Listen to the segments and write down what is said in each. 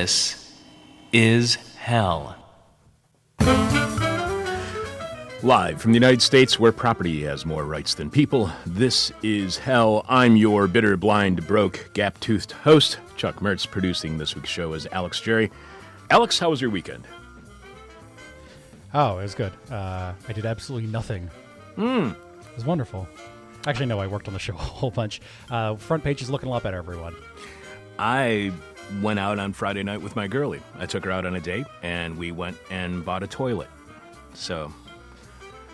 This is hell. Live from the United States, where property has more rights than people, this is Hell. I'm your bitter, blind, broke, gap toothed host. Chuck Mertz producing this week's show is Alex Jerry. Alex, how was your weekend? Oh, it was good. Uh, I did absolutely nothing. Hmm. It was wonderful. Actually, no, I worked on the show a whole bunch. Uh, front page is looking a lot better, everyone. I went out on Friday night with my girlie. I took her out on a date, and we went and bought a toilet. So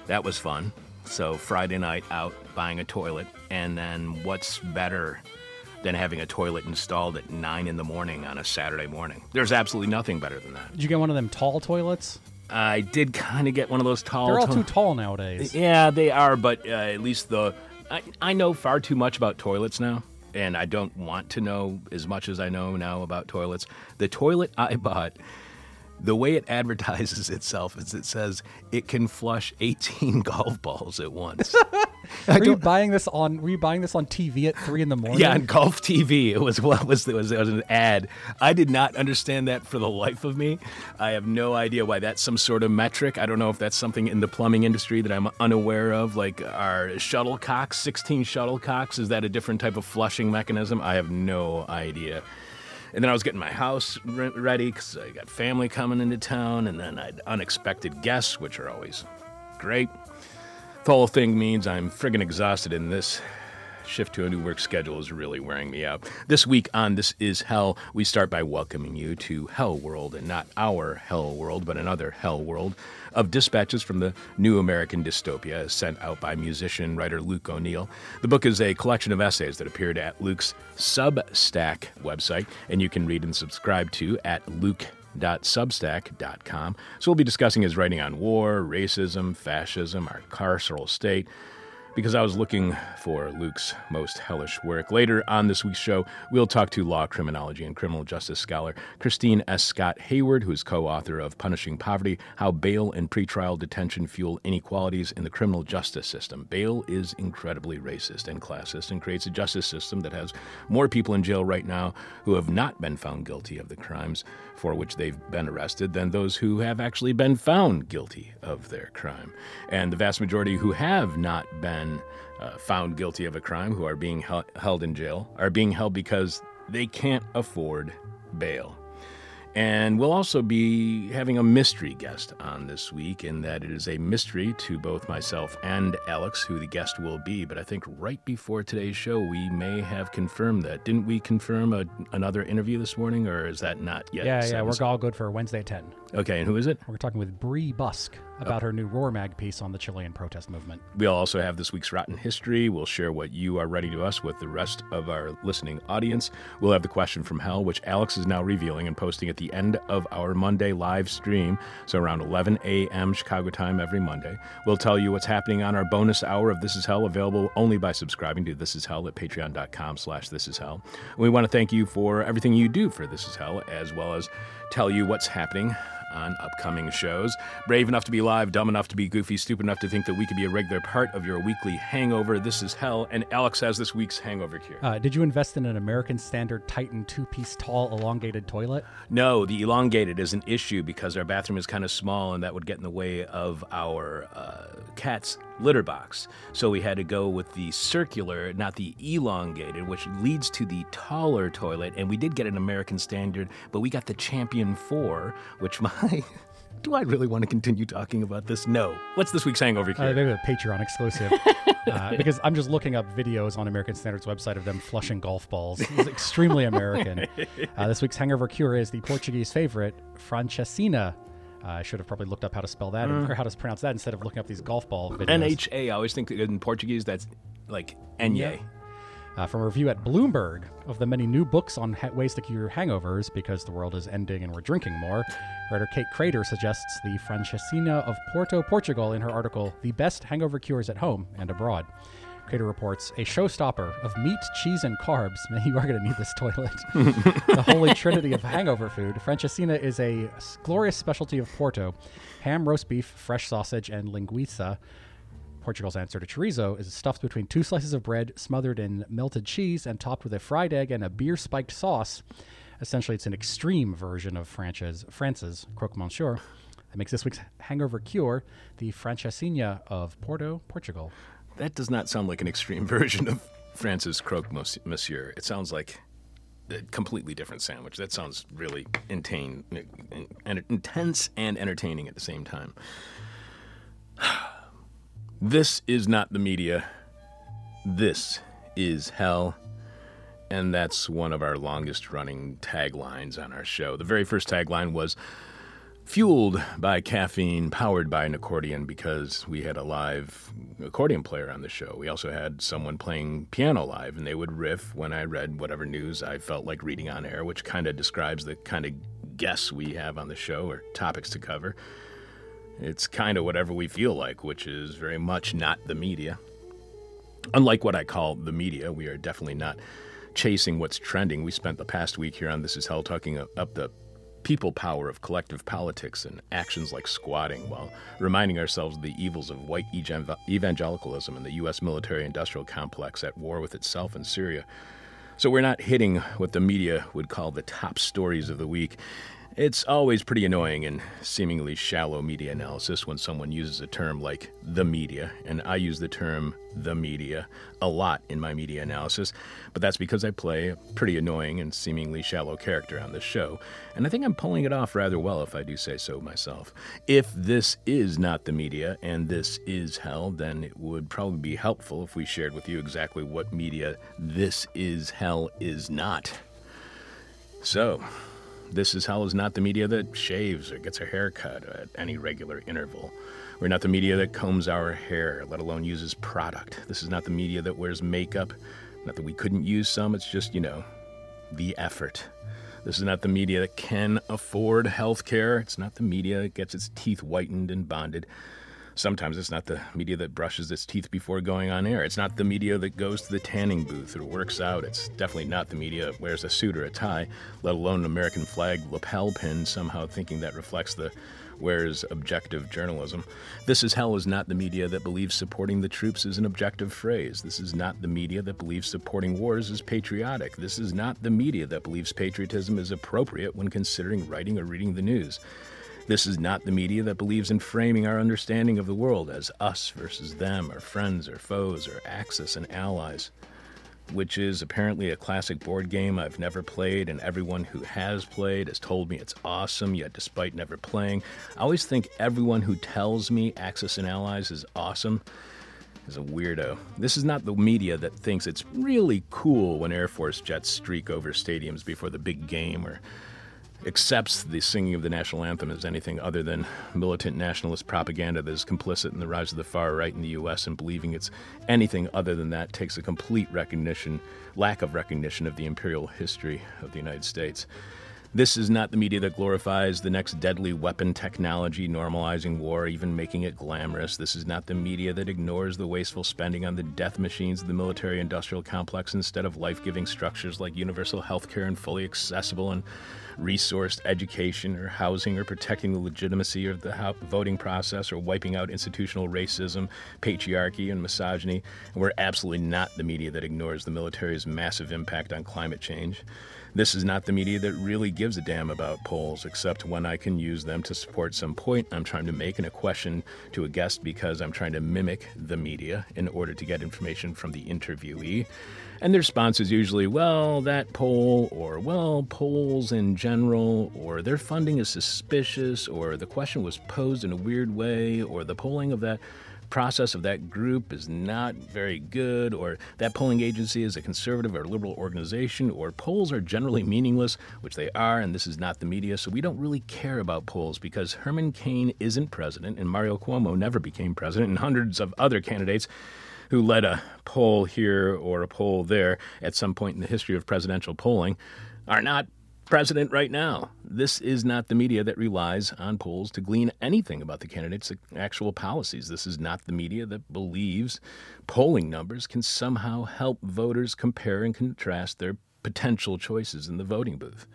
that was fun. So Friday night out buying a toilet, and then what's better than having a toilet installed at nine in the morning on a Saturday morning? There's absolutely nothing better than that. Did you get one of them tall toilets? I did kind of get one of those tall. They're all to- too tall nowadays. Yeah, they are, but uh, at least the I, I know far too much about toilets now, and I don't want to know as much as I know now about toilets. The toilet I bought, the way it advertises itself is it says it can flush 18 golf balls at once. Were you buying this on? Were you buying this on TV at three in the morning? Yeah, on Golf TV, it was what was it was it was an ad. I did not understand that for the life of me. I have no idea why that's some sort of metric. I don't know if that's something in the plumbing industry that I'm unaware of. Like our shuttlecocks, 16 shuttlecocks, is that a different type of flushing mechanism? I have no idea. And then I was getting my house re- ready because I got family coming into town, and then I had unexpected guests, which are always great. The whole thing means I'm friggin' exhausted, and this shift to a new work schedule is really wearing me out. This week on This Is Hell, we start by welcoming you to Hell World, and not our Hell World, but another Hell World of dispatches from the New American Dystopia, as sent out by musician writer Luke O'Neil. The book is a collection of essays that appeared at Luke's Substack website, and you can read and subscribe to at Luke www.substack.com. So we'll be discussing his writing on war, racism, fascism, our carceral state, because I was looking for Luke's most hellish work. Later on this week's show, we'll talk to law, criminology, and criminal justice scholar Christine S. Scott Hayward, who is co author of Punishing Poverty How Bail and Pretrial Detention Fuel Inequalities in the Criminal Justice System. Bail is incredibly racist and classist and creates a justice system that has more people in jail right now who have not been found guilty of the crimes for which they've been arrested than those who have actually been found guilty of their crime. And the vast majority who have not been uh, found guilty of a crime, who are being hel- held in jail, are being held because they can't afford bail. And we'll also be having a mystery guest on this week, in that it is a mystery to both myself and Alex who the guest will be. But I think right before today's show, we may have confirmed that. Didn't we confirm a, another interview this morning, or is that not yet? yeah, yeah. We're all good for Wednesday at ten. Okay, and who is it? We're talking with Bree Busk about her new Roar Mag piece on the Chilean protest movement. We'll also have this week's Rotten History. We'll share what you are writing to us with the rest of our listening audience. We'll have the question from hell, which Alex is now revealing and posting at the end of our Monday live stream, so around 11 a.m. Chicago time every Monday. We'll tell you what's happening on our bonus hour of This Is Hell, available only by subscribing to This Is Hell at patreon.com slash This Is Hell. We want to thank you for everything you do for This Is Hell, as well as tell you what's happening on upcoming shows. Brave enough to be live, dumb enough to be goofy, stupid enough to think that we could be a regular part of your weekly hangover. This is hell, and Alex has this week's hangover cure. Uh, did you invest in an American Standard Titan two-piece tall elongated toilet? No, the elongated is an issue because our bathroom is kind of small, and that would get in the way of our uh, cat's litter box. So we had to go with the circular, not the elongated, which leads to the taller toilet. And we did get an American Standard, but we got the Champion 4, which my. Do I really want to continue talking about this? No. What's this week's hangover Uh, cure? they're a Patreon exclusive. uh, because I'm just looking up videos on American Standard's website of them flushing golf balls. It's extremely American. Uh, this week's hangover cure is the Portuguese favorite, Francesinha. Uh, I should have probably looked up how to spell that Mm. or how to pronounce that instead of looking up these golf ball videos. NHA. I always think in Portuguese that's like Enye. Yeah. Uh, from a review at Bloomberg of the many new books on ha- ways to cure hangovers because the world is ending and we're drinking more, writer Kate Krader suggests the Francesinha of Porto, Portugal in her article, The Best Hangover Cures at Home and Abroad. Krader reports a showstopper of meat, cheese, and carbs. Man, you are going to need this toilet. the holy trinity of hangover food. Francesinha is a glorious specialty of Porto ham, roast beef, fresh sausage, and linguiça. Portugal's answer to chorizo is stuffed between two slices of bread, smothered in melted cheese, and topped with a fried egg and a beer spiked sauce. Essentially, it's an extreme version of France's, France's croque monsieur. That makes this week's hangover cure the Francesinha of Porto, Portugal. That does not sound like an extreme version of France's croque monsieur. It sounds like a completely different sandwich. That sounds really intense and entertaining at the same time. This is not the media. This is hell. And that's one of our longest running taglines on our show. The very first tagline was fueled by caffeine, powered by an accordion, because we had a live accordion player on the show. We also had someone playing piano live, and they would riff when I read whatever news I felt like reading on air, which kind of describes the kind of guests we have on the show or topics to cover. It's kind of whatever we feel like, which is very much not the media. Unlike what I call the media, we are definitely not chasing what's trending. We spent the past week here on This Is Hell talking up the people power of collective politics and actions like squatting while reminding ourselves of the evils of white evangelicalism and the U.S. military industrial complex at war with itself in Syria. So we're not hitting what the media would call the top stories of the week. It's always pretty annoying in seemingly shallow media analysis when someone uses a term like the media, and I use the term the media a lot in my media analysis, but that's because I play a pretty annoying and seemingly shallow character on this show, and I think I'm pulling it off rather well if I do say so myself. If this is not the media and this is hell, then it would probably be helpful if we shared with you exactly what media this is hell is not. So, this is Hell is not the media that shaves or gets a haircut at any regular interval. We're not the media that combs our hair, let alone uses product. This is not the media that wears makeup. Not that we couldn't use some, it's just, you know, the effort. This is not the media that can afford health care. It's not the media that gets its teeth whitened and bonded. Sometimes it's not the media that brushes its teeth before going on air. It's not the media that goes to the tanning booth or works out. It's definitely not the media that wears a suit or a tie, let alone an American flag lapel pin, somehow thinking that reflects the wears objective journalism. This is hell is not the media that believes supporting the troops is an objective phrase. This is not the media that believes supporting wars is patriotic. This is not the media that believes patriotism is appropriate when considering writing or reading the news. This is not the media that believes in framing our understanding of the world as us versus them, or friends or foes, or axis and allies, which is apparently a classic board game I've never played, and everyone who has played has told me it's awesome, yet despite never playing, I always think everyone who tells me Axis and Allies is awesome is a weirdo. This is not the media that thinks it's really cool when Air Force jets streak over stadiums before the big game or accepts the singing of the national anthem as anything other than militant nationalist propaganda that is complicit in the rise of the far right in the U.S. and believing it's anything other than that takes a complete recognition, lack of recognition of the imperial history of the United States. This is not the media that glorifies the next deadly weapon technology, normalizing war, even making it glamorous. This is not the media that ignores the wasteful spending on the death machines of the military industrial complex instead of life giving structures like universal health care and fully accessible and resourced education or housing or protecting the legitimacy of the voting process or wiping out institutional racism, patriarchy, and misogyny. And we're absolutely not the media that ignores the military's massive impact on climate change. This is not the media that really gives a damn about polls, except when I can use them to support some point I'm trying to make in a question to a guest because I'm trying to mimic the media in order to get information from the interviewee. And the response is usually, well, that poll, or well, polls in general, or their funding is suspicious, or the question was posed in a weird way, or the polling of that process of that group is not very good, or that polling agency is a conservative or liberal organization, or polls are generally meaningless, which they are, and this is not the media, so we don't really care about polls because Herman Cain isn't president, and Mario Cuomo never became president, and hundreds of other candidates who led a poll here or a poll there at some point in the history of presidential polling, are not president right now. This is not the media that relies on polls to glean anything about the candidate's actual policies. This is not the media that believes polling numbers can somehow help voters compare and contrast their potential choices in the voting booth.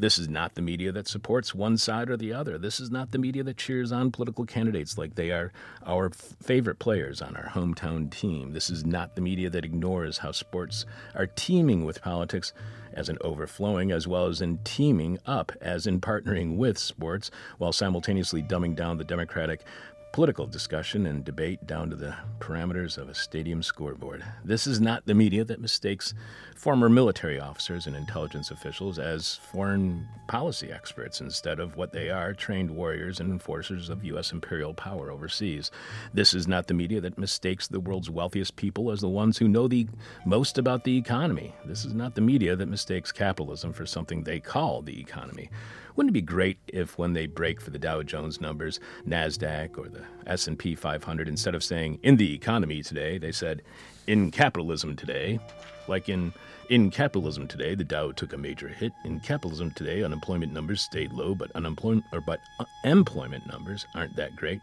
This is not the media that supports one side or the other. This is not the media that cheers on political candidates like they are our favorite players on our hometown team. This is not the media that ignores how sports are teeming with politics as in overflowing as well as in teaming up as in partnering with sports while simultaneously dumbing down the democratic political discussion and debate down to the parameters of a stadium scoreboard. This is not the media that mistakes former military officers and intelligence officials as foreign policy experts instead of what they are trained warriors and enforcers of U.S. imperial power overseas. This is not the media that mistakes the world's wealthiest people as the ones who know the most about the economy. This is not the media that mistakes capitalism for something they call the economy. Wouldn't it be great if when they break for the Dow Jones numbers, Nasdaq or the S&P 500 instead of saying in the economy today, they said in capitalism today, like in in capitalism today, the Dow took a major hit. In capitalism today, unemployment numbers stayed low, but unemployment or but uh, employment numbers aren't that great.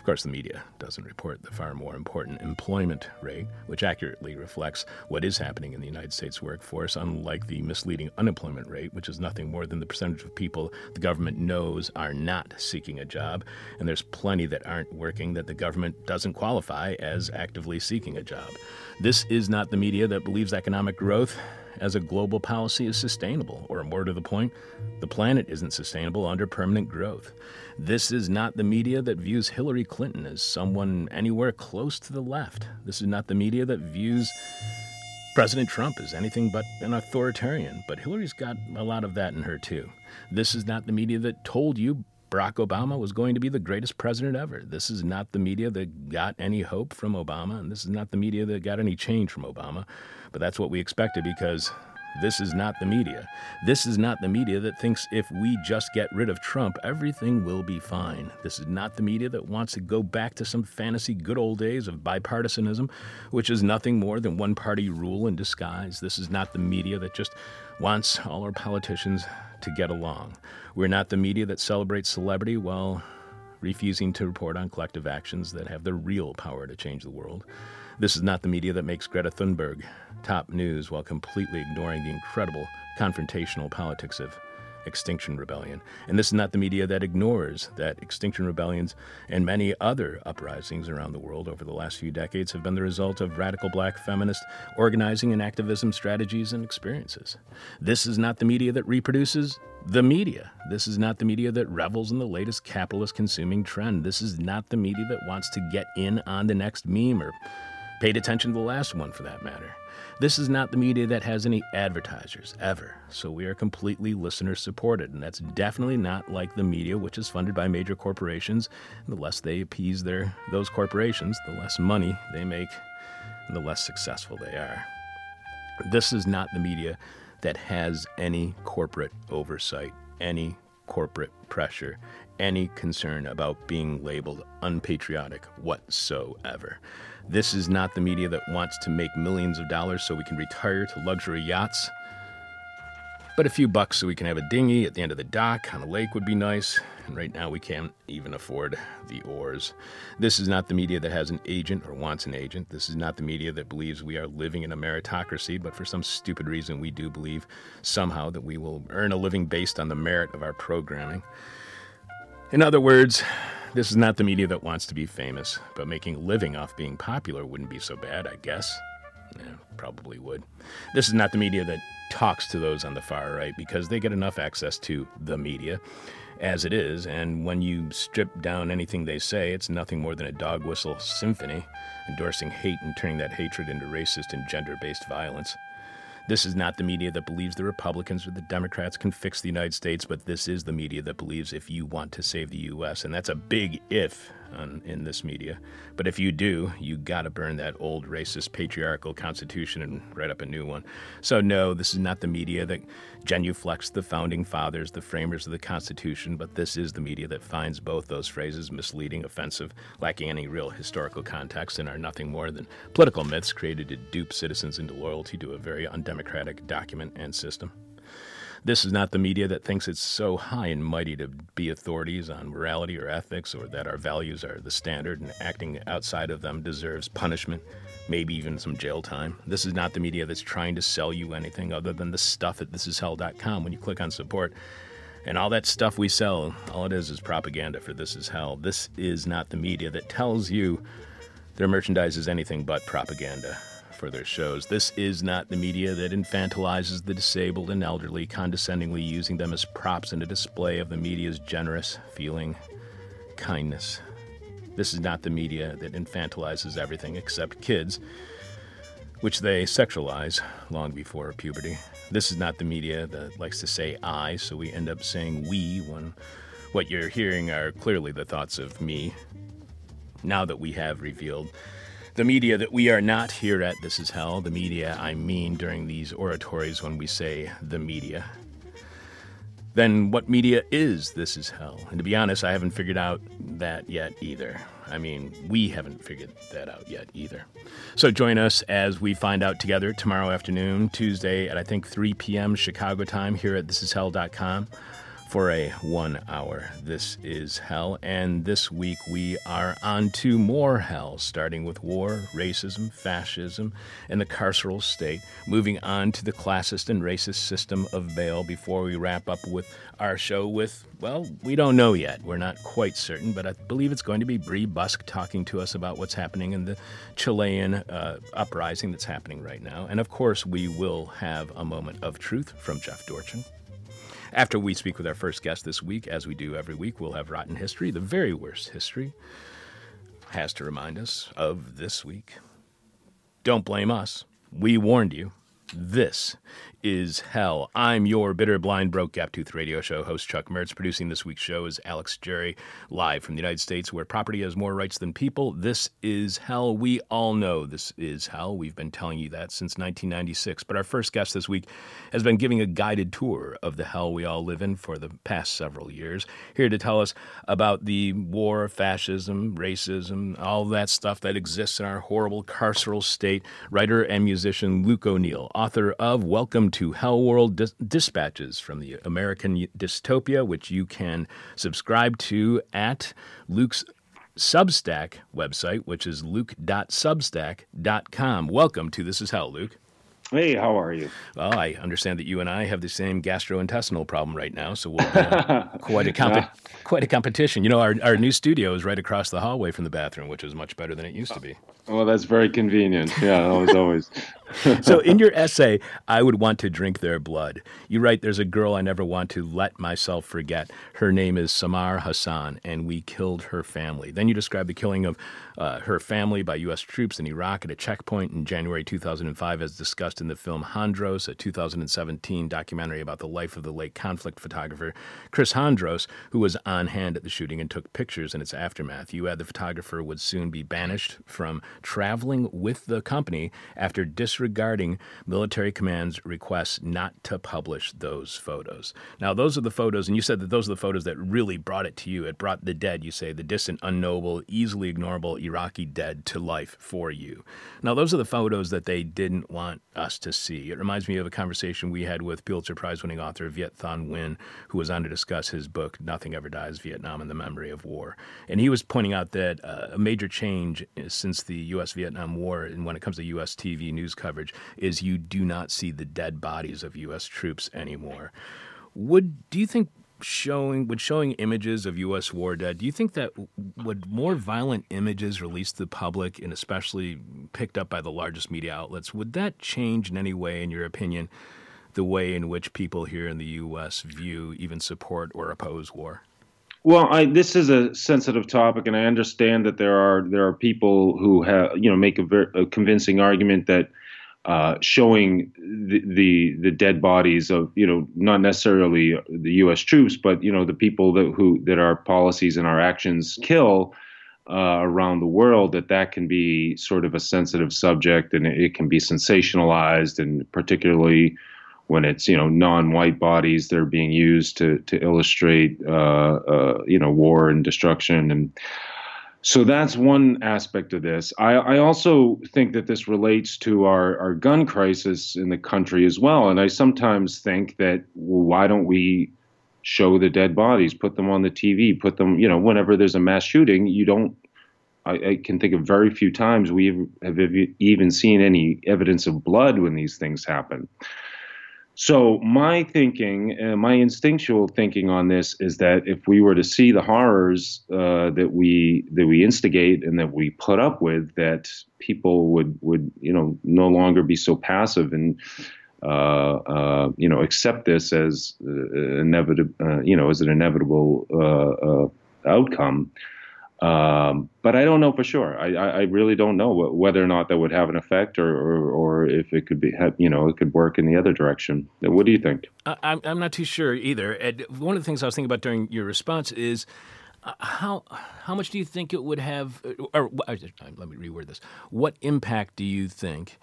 Of course, the media doesn't report the far more important employment rate, which accurately reflects what is happening in the United States workforce, unlike the misleading unemployment rate, which is nothing more than the percentage of people the government knows are not seeking a job. And there's plenty that aren't working that the government doesn't qualify as actively seeking a job. This is not the media that believes economic growth as a global policy is sustainable, or more to the point, the planet isn't sustainable under permanent growth. This is not the media that views Hillary Clinton as someone anywhere close to the left. This is not the media that views President Trump as anything but an authoritarian, but Hillary's got a lot of that in her too. This is not the media that told you Barack Obama was going to be the greatest president ever. This is not the media that got any hope from Obama, and this is not the media that got any change from Obama. But that's what we expected because this is not the media. This is not the media that thinks if we just get rid of Trump, everything will be fine. This is not the media that wants to go back to some fantasy good old days of bipartisanism, which is nothing more than one party rule in disguise. This is not the media that just wants all our politicians to get along. We're not the media that celebrates celebrity while refusing to report on collective actions that have the real power to change the world. This is not the media that makes Greta Thunberg top news while completely ignoring the incredible confrontational politics of Extinction Rebellion. And this is not the media that ignores that Extinction Rebellions and many other uprisings around the world over the last few decades have been the result of radical black feminist organizing and activism strategies and experiences. This is not the media that reproduces the media. This is not the media that revels in the latest capitalist consuming trend. This is not the media that wants to get in on the next meme or paid attention to the last one for that matter. This is not the media that has any advertisers, ever, so we are completely listener supported, and that's definitely not like the media, which is funded by major corporations. The less they appease their, those corporations, the less money they make, and the less successful they are. This is not the media that has any corporate oversight, any corporate pressure, any concern about being labeled unpatriotic whatsoever. This is not the media that wants to make millions of dollars so we can retire to luxury yachts. But a few bucks so we can have a dinghy at the end of the dock on a lake would be nice, and right now we can't even afford the oars. This is not the media that has an agent or wants an agent. This is not the media that believes we are living in a meritocracy, but for some stupid reason we do believe somehow that we will earn a living based on the merit of our programming. In other words, this is not the media that wants to be famous, but making a living off being popular wouldn't be so bad, I guess. Yeah, probably would. This is not the media that talks to those on the far right because they get enough access to the media as it is, and when you strip down anything they say, it's nothing more than a dog whistle symphony, endorsing hate and turning that hatred into racist and gender based violence. This is not the media that believes the Republicans or the Democrats can fix the United States, but this is the media that believes if you want to save the U.S., and that's a big if on, in this media. But if you do, you got to burn that old racist patriarchal constitution and write up a new one. So, no, this is not the media that genuflects the founding fathers, the framers of the Constitution, but this is the media that finds both those phrases misleading, offensive, lacking any real historical context, and are nothing more than political myths created to dupe citizens into loyalty to a very undemocratic document and system. This is not the media that thinks it's so high and mighty to be authorities on morality or ethics or that our values are the standard and acting outside of them deserves punishment, maybe even some jail time. This is not the media that's trying to sell you anything other than the stuff at thisishell.com when you click on support. And all that stuff we sell, all it is is propaganda for This Is Hell. This is not the media that tells you their merchandise is anything but propaganda for their shows. This is not the media that infantilizes the disabled and elderly, condescendingly using them as props in a display of the media's generous feeling kindness. This is not the media that infantilizes everything except kids, which they sexualize long before puberty. This is not the media that likes to say I, so we end up saying we when what you're hearing are clearly the thoughts of me. Now that we have revealed the media that we are not here at This Is Hell, the media I mean during these oratories when we say the media, then what media is This Is Hell? And to be honest, I haven't figured out that yet either. I mean, we haven't figured that out yet either. So join us as we find out together tomorrow afternoon, Tuesday at I think 3 p.m. Chicago time here at thisishell.com for a one hour. This is hell, and this week we are on to more hell, starting with war, racism, fascism, and the carceral state, moving on to the classist and racist system of bail before we wrap up with our show with, well, we don't know yet. We're not quite certain, but I believe it's going to be Bree Busk talking to us about what's happening in the Chilean uh, uprising that's happening right now. And of course, we will have a moment of truth from Jeff Dorchen. After we speak with our first guest this week, as we do every week, we'll have Rotten History, the very worst history, has to remind us of this week. Don't blame us. We warned you. This is hell. I'm your bitter, blind, broke, gap tooth radio show host, Chuck Mertz. Producing this week's show is Alex Jerry, live from the United States, where property has more rights than people. This is hell. We all know this is hell. We've been telling you that since 1996. But our first guest this week has been giving a guided tour of the hell we all live in for the past several years. Here to tell us about the war, fascism, racism, all that stuff that exists in our horrible carceral state, writer and musician Luke O'Neil, author of Welcome to Hell World Dis- Dispatches from the American Dystopia, which you can subscribe to at Luke's Substack website, which is luke.substack.com. Welcome to This Is Hell, Luke. Hey, how are you? Well, I understand that you and I have the same gastrointestinal problem right now, so we'll quite a comp- quite a competition. You know, our, our new studio is right across the hallway from the bathroom, which is much better than it used to be. Oh, well, that's very convenient. Yeah, always, always. so, in your essay, I would want to drink their blood. You write, There's a girl I never want to let myself forget. Her name is Samar Hassan, and we killed her family. Then you describe the killing of uh, her family by U.S. troops in Iraq at a checkpoint in January 2005, as discussed in the film Hondros, a 2017 documentary about the life of the late conflict photographer Chris Hondros, who was on hand at the shooting and took pictures in its aftermath. You add the photographer would soon be banished from traveling with the company after disregarding military command's requests not to publish those photos. Now, those are the photos, and you said that those are the photos that really brought it to you. It brought the dead, you say, the distant, unknowable, easily ignorable Iraqi dead to life for you. Now, those are the photos that they didn't want us to see. It reminds me of a conversation we had with Pulitzer Prize winning author Viet Thanh Nguyen, who was on to discuss his book, Nothing Ever Dies Vietnam and the Memory of War. And he was pointing out that uh, a major change since the U.S. Vietnam War, and when it comes to U.S. TV news coverage, is you do not see the dead bodies of U.S. troops anymore. Would do you think showing would showing images of U.S. war dead? Do you think that would more violent images released to the public and especially picked up by the largest media outlets would that change in any way, in your opinion, the way in which people here in the U.S. view, even support or oppose war? Well, I, this is a sensitive topic, and I understand that there are there are people who have you know make a, a convincing argument that uh, showing the, the, the dead bodies of you know not necessarily the U.S. troops, but you know the people that who that our policies and our actions kill uh, around the world. That that can be sort of a sensitive subject, and it can be sensationalized, and particularly when it's you know non-white bodies that are being used to to illustrate uh, uh, you know war and destruction and so that's one aspect of this. I, I, also think that this relates to our, our gun crisis in the country as well. And I sometimes think that well, why don't we show the dead bodies, put them on the TV, put them, you know, whenever there's a mass shooting, you don't. I, I can think of very few times we have even seen any evidence of blood when these things happen. So my thinking, uh, my instinctual thinking on this is that if we were to see the horrors uh, that we that we instigate and that we put up with, that people would would you know no longer be so passive and uh, uh you know accept this as uh, inevitable, uh, you know, as an inevitable outcome. Um, but I don't know for sure. I, I, really don't know whether or not that would have an effect, or, or, or if it could be, you know, it could work in the other direction. What do you think? I'm I'm not too sure either. And one of the things I was thinking about during your response is uh, how how much do you think it would have? Or, or let me reword this. What impact do you think?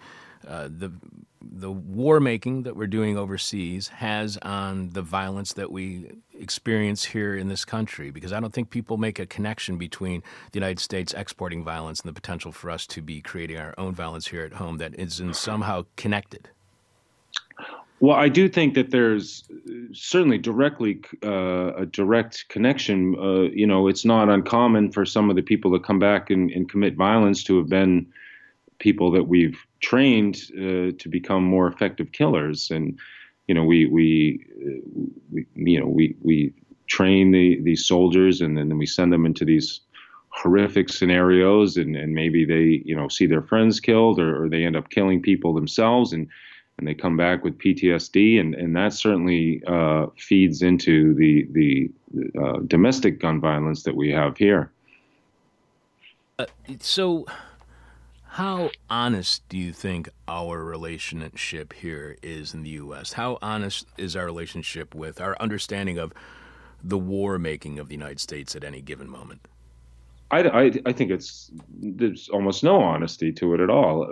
Uh, the the war making that we're doing overseas has on the violence that we experience here in this country because I don't think people make a connection between the United States exporting violence and the potential for us to be creating our own violence here at home that isn't somehow connected. Well, I do think that there's certainly directly uh, a direct connection. Uh, you know, it's not uncommon for some of the people that come back and, and commit violence to have been people that we've trained uh, to become more effective killers. And you know, we we, uh, we you know we we train the these soldiers, and then we send them into these horrific scenarios, and and maybe they you know see their friends killed, or, or they end up killing people themselves, and and they come back with PTSD, and and that certainly uh, feeds into the the uh, domestic gun violence that we have here. Uh, so how honest do you think our relationship here is in the U.S.? How honest is our relationship with our understanding of the war making of the United States at any given moment? I, I, I think it's there's almost no honesty to it at all.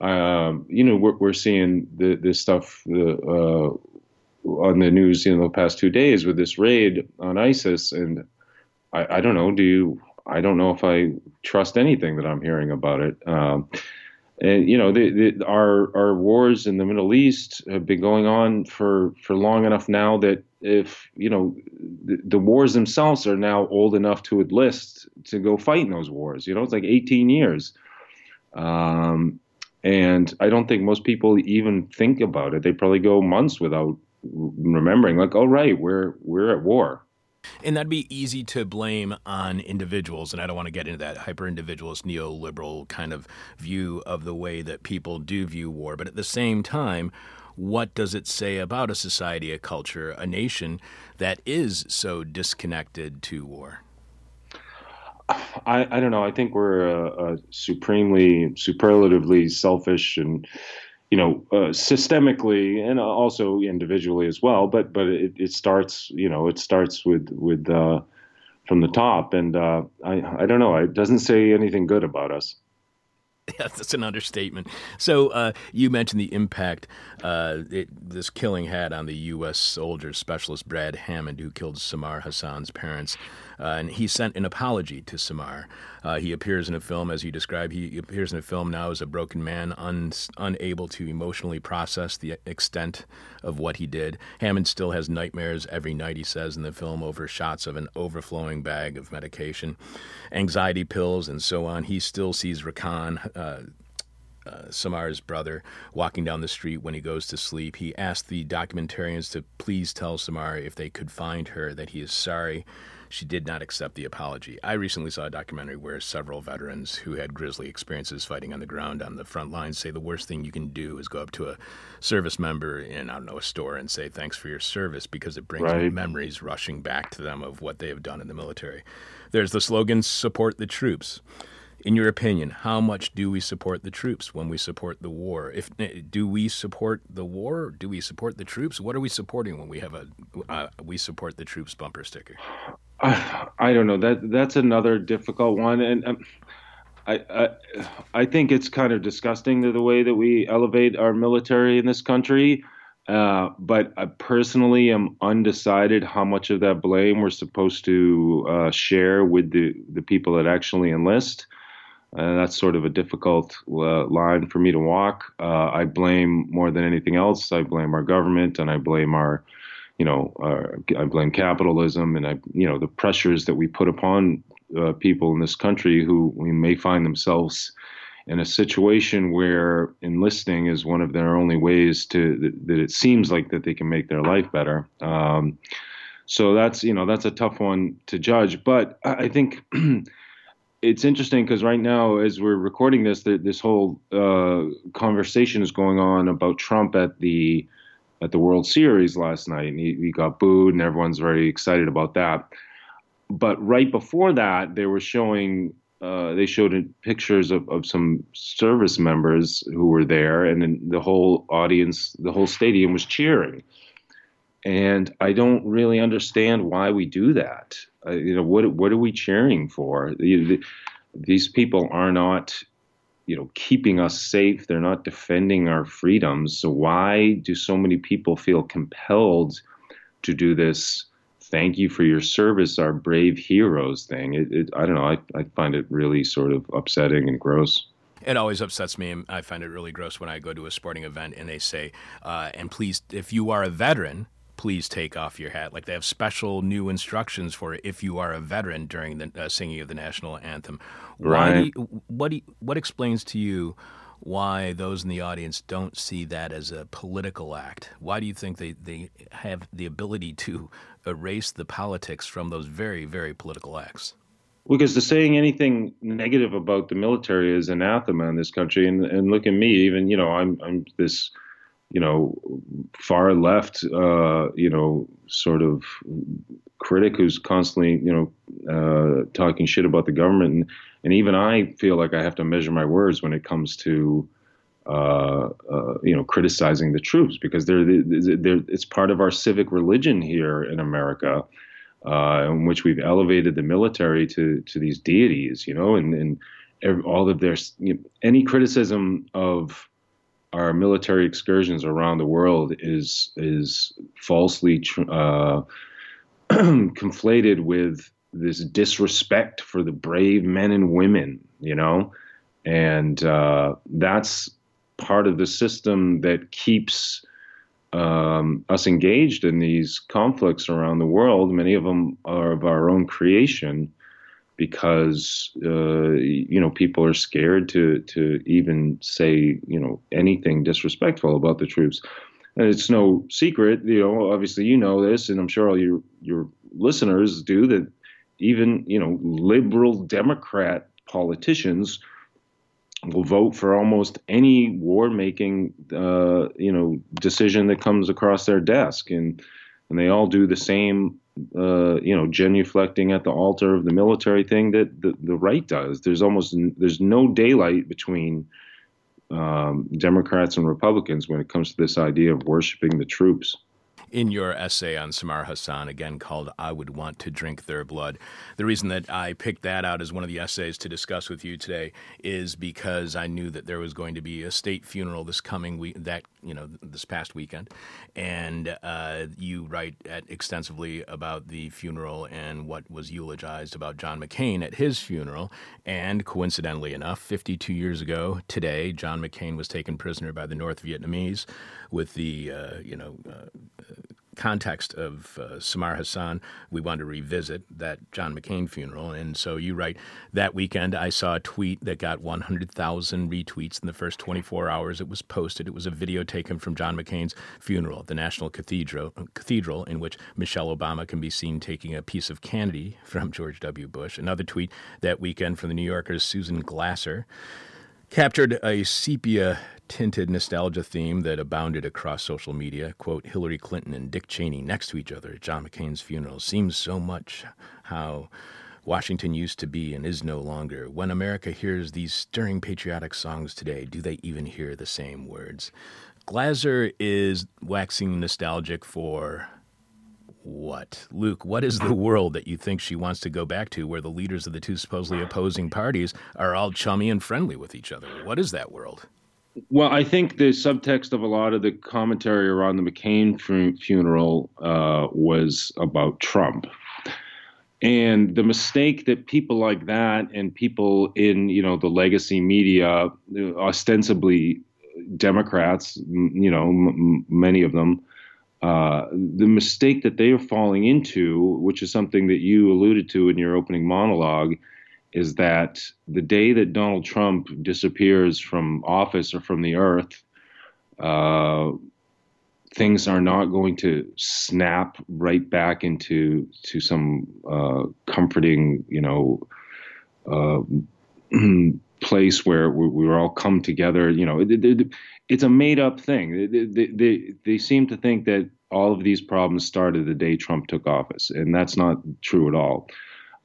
Um, you know, we're, we're seeing the, this stuff uh, on the news in the past two days with this raid on ISIS, and I, I don't know. Do you I don't know if I trust anything that I'm hearing about it. Um, and you know, the, the, our our wars in the Middle East have been going on for for long enough now that if you know the, the wars themselves are now old enough to enlist to go fight in those wars. You know, it's like 18 years. Um, and I don't think most people even think about it. They probably go months without remembering, like, oh right, we're we're at war. And that'd be easy to blame on individuals. And I don't want to get into that hyper individualist, neoliberal kind of view of the way that people do view war. But at the same time, what does it say about a society, a culture, a nation that is so disconnected to war? I, I don't know. I think we're a, a supremely, superlatively selfish and you know, uh, systemically and also individually as well. But but it, it starts, you know, it starts with with uh, from the top, and uh, I I don't know. It doesn't say anything good about us. Yeah, that's an understatement. So uh, you mentioned the impact uh, it, this killing had on the U.S. soldier specialist Brad Hammond, who killed Samar Hassan's parents. Uh, and he sent an apology to Samar. Uh, he appears in a film, as you described, he appears in a film now as a broken man, un- unable to emotionally process the extent of what he did. Hammond still has nightmares every night, he says in the film, over shots of an overflowing bag of medication, anxiety pills, and so on. He still sees Rakan. Uh, uh, Samar's brother walking down the street when he goes to sleep. He asked the documentarians to please tell Samar if they could find her that he is sorry she did not accept the apology. I recently saw a documentary where several veterans who had grisly experiences fighting on the ground on the front lines say the worst thing you can do is go up to a service member in, I don't know, a store and say thanks for your service because it brings right. memories rushing back to them of what they have done in the military. There's the slogan, support the troops. In your opinion, how much do we support the troops when we support the war? If eh, do we support the war? Do we support the troops? What are we supporting when we have a uh, we support the troops bumper sticker? I, I don't know. That that's another difficult one, and um, I, I I think it's kind of disgusting the, the way that we elevate our military in this country. Uh, but I personally am undecided how much of that blame we're supposed to uh, share with the, the people that actually enlist. Uh, that's sort of a difficult uh, line for me to walk. Uh, I blame more than anything else. I blame our government, and I blame our, you know, our, I blame capitalism, and I, you know, the pressures that we put upon uh, people in this country who may find themselves in a situation where enlisting is one of their only ways to that, that it seems like that they can make their life better. Um, so that's you know that's a tough one to judge, but I think. it's interesting because right now, as we're recording this, this whole uh, conversation is going on about Trump at the at the World Series last night, and he, he got booed, and everyone's very excited about that. But right before that, they were showing uh, they showed pictures of, of some service members who were there, and the whole audience, the whole stadium was cheering. And I don't really understand why we do that. Uh, you know, what what are we cheering for? The, the, these people are not, you know, keeping us safe. They're not defending our freedoms. So why do so many people feel compelled to do this? Thank you for your service, our brave heroes thing. It, it, I don't know. I, I find it really sort of upsetting and gross. It always upsets me. I find it really gross when I go to a sporting event and they say, uh, and please, if you are a veteran, please take off your hat. Like they have special new instructions for if you are a veteran during the uh, singing of the national anthem. Right. You, what, you, what explains to you why those in the audience don't see that as a political act? Why do you think they, they have the ability to erase the politics from those very, very political acts? Because the saying anything negative about the military is anathema in this country. And, and look at me, even, you know, I'm, I'm this – you know, far left, uh, you know, sort of critic who's constantly, you know, uh, talking shit about the government. And, and even I feel like I have to measure my words when it comes to, uh, uh you know, criticizing the troops because they're, they're, it's part of our civic religion here in America. Uh, in which we've elevated the military to to these deities, you know, and and all of their you know, any criticism of our military excursions around the world is is falsely uh, conflated with this disrespect for the brave men and women, you know, and uh, that's part of the system that keeps um, us engaged in these conflicts around the world. Many of them are of our own creation, because uh, you know people are scared to to even say you know anything disrespectful about the troops. And it's no secret, you know. Obviously, you know this, and I'm sure all your your listeners do that. Even you know liberal Democrat politicians will vote for almost any war-making uh, you know decision that comes across their desk, and and they all do the same uh, you know, genuflecting at the altar of the military thing that the, the right does. There's almost there's no daylight between um, Democrats and Republicans when it comes to this idea of worshiping the troops in your essay on Samar Hassan, again called I Would Want to Drink Their Blood. The reason that I picked that out as one of the essays to discuss with you today is because I knew that there was going to be a state funeral this coming week, that, you know, this past weekend. And uh, you write extensively about the funeral and what was eulogized about John McCain at his funeral. And coincidentally enough, 52 years ago today, John McCain was taken prisoner by the North Vietnamese with the, uh, you know, uh, context of uh, Samar Hassan, we wanted to revisit that John McCain funeral. And so you write, that weekend I saw a tweet that got 100,000 retweets in the first 24 hours it was posted. It was a video taken from John McCain's funeral at the National Cathedral, Cathedral in which Michelle Obama can be seen taking a piece of candy from George W. Bush. Another tweet that weekend from the New Yorker's Susan Glasser captured a sepia tinted nostalgia theme that abounded across social media. Quote, Hillary Clinton and Dick Cheney next to each other at John McCain's funeral seems so much how Washington used to be and is no longer. When America hears these stirring patriotic songs today, do they even hear the same words? Glasser is waxing nostalgic for what? Luke, what is the world that you think she wants to go back to where the leaders of the two supposedly opposing parties are all chummy and friendly with each other? What is that world? Well, I think the subtext of a lot of the commentary around the McCain funeral uh, was about Trump. And the mistake that people like that and people in, you know, the legacy media, ostensibly Democrats, you know, m- many of them, uh, the mistake that they are falling into, which is something that you alluded to in your opening monologue, is that the day that Donald Trump disappears from office or from the earth, uh, things are not going to snap right back into to some uh, comforting, you know, uh, place where we, we all come together. You know, it, it, it's a made up thing. They, they, they seem to think that all of these problems started the day Trump took office, and that's not true at all.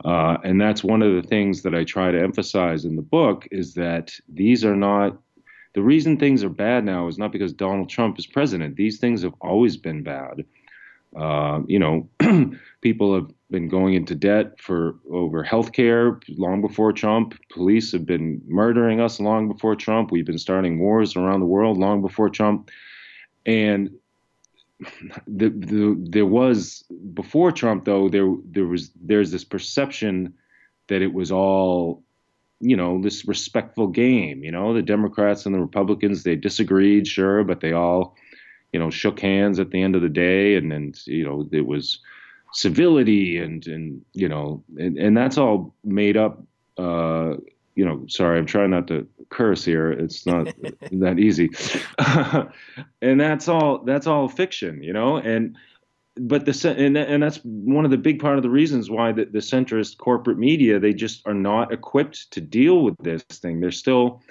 Uh, and that's one of the things that I try to emphasize in the book is that these are not the reason things are bad now is not because Donald Trump is president. These things have always been bad. Uh, you know, people have been going into debt for over health care long before Trump. Police have been murdering us long before Trump. We've been starting wars around the world long before Trump. And the, the, there was before Trump though there there was there's this perception that it was all you know this respectful game you know the Democrats and the Republicans they disagreed sure but they all you know shook hands at the end of the day and then you know it was civility and and you know and, and that's all made up uh you know sorry i'm trying not to curse here. It's not that easy, and that's all. That's all fiction, you know. And but the and and that's one of the big part of the reasons why the, the centrist corporate media they just are not equipped to deal with this thing. They're still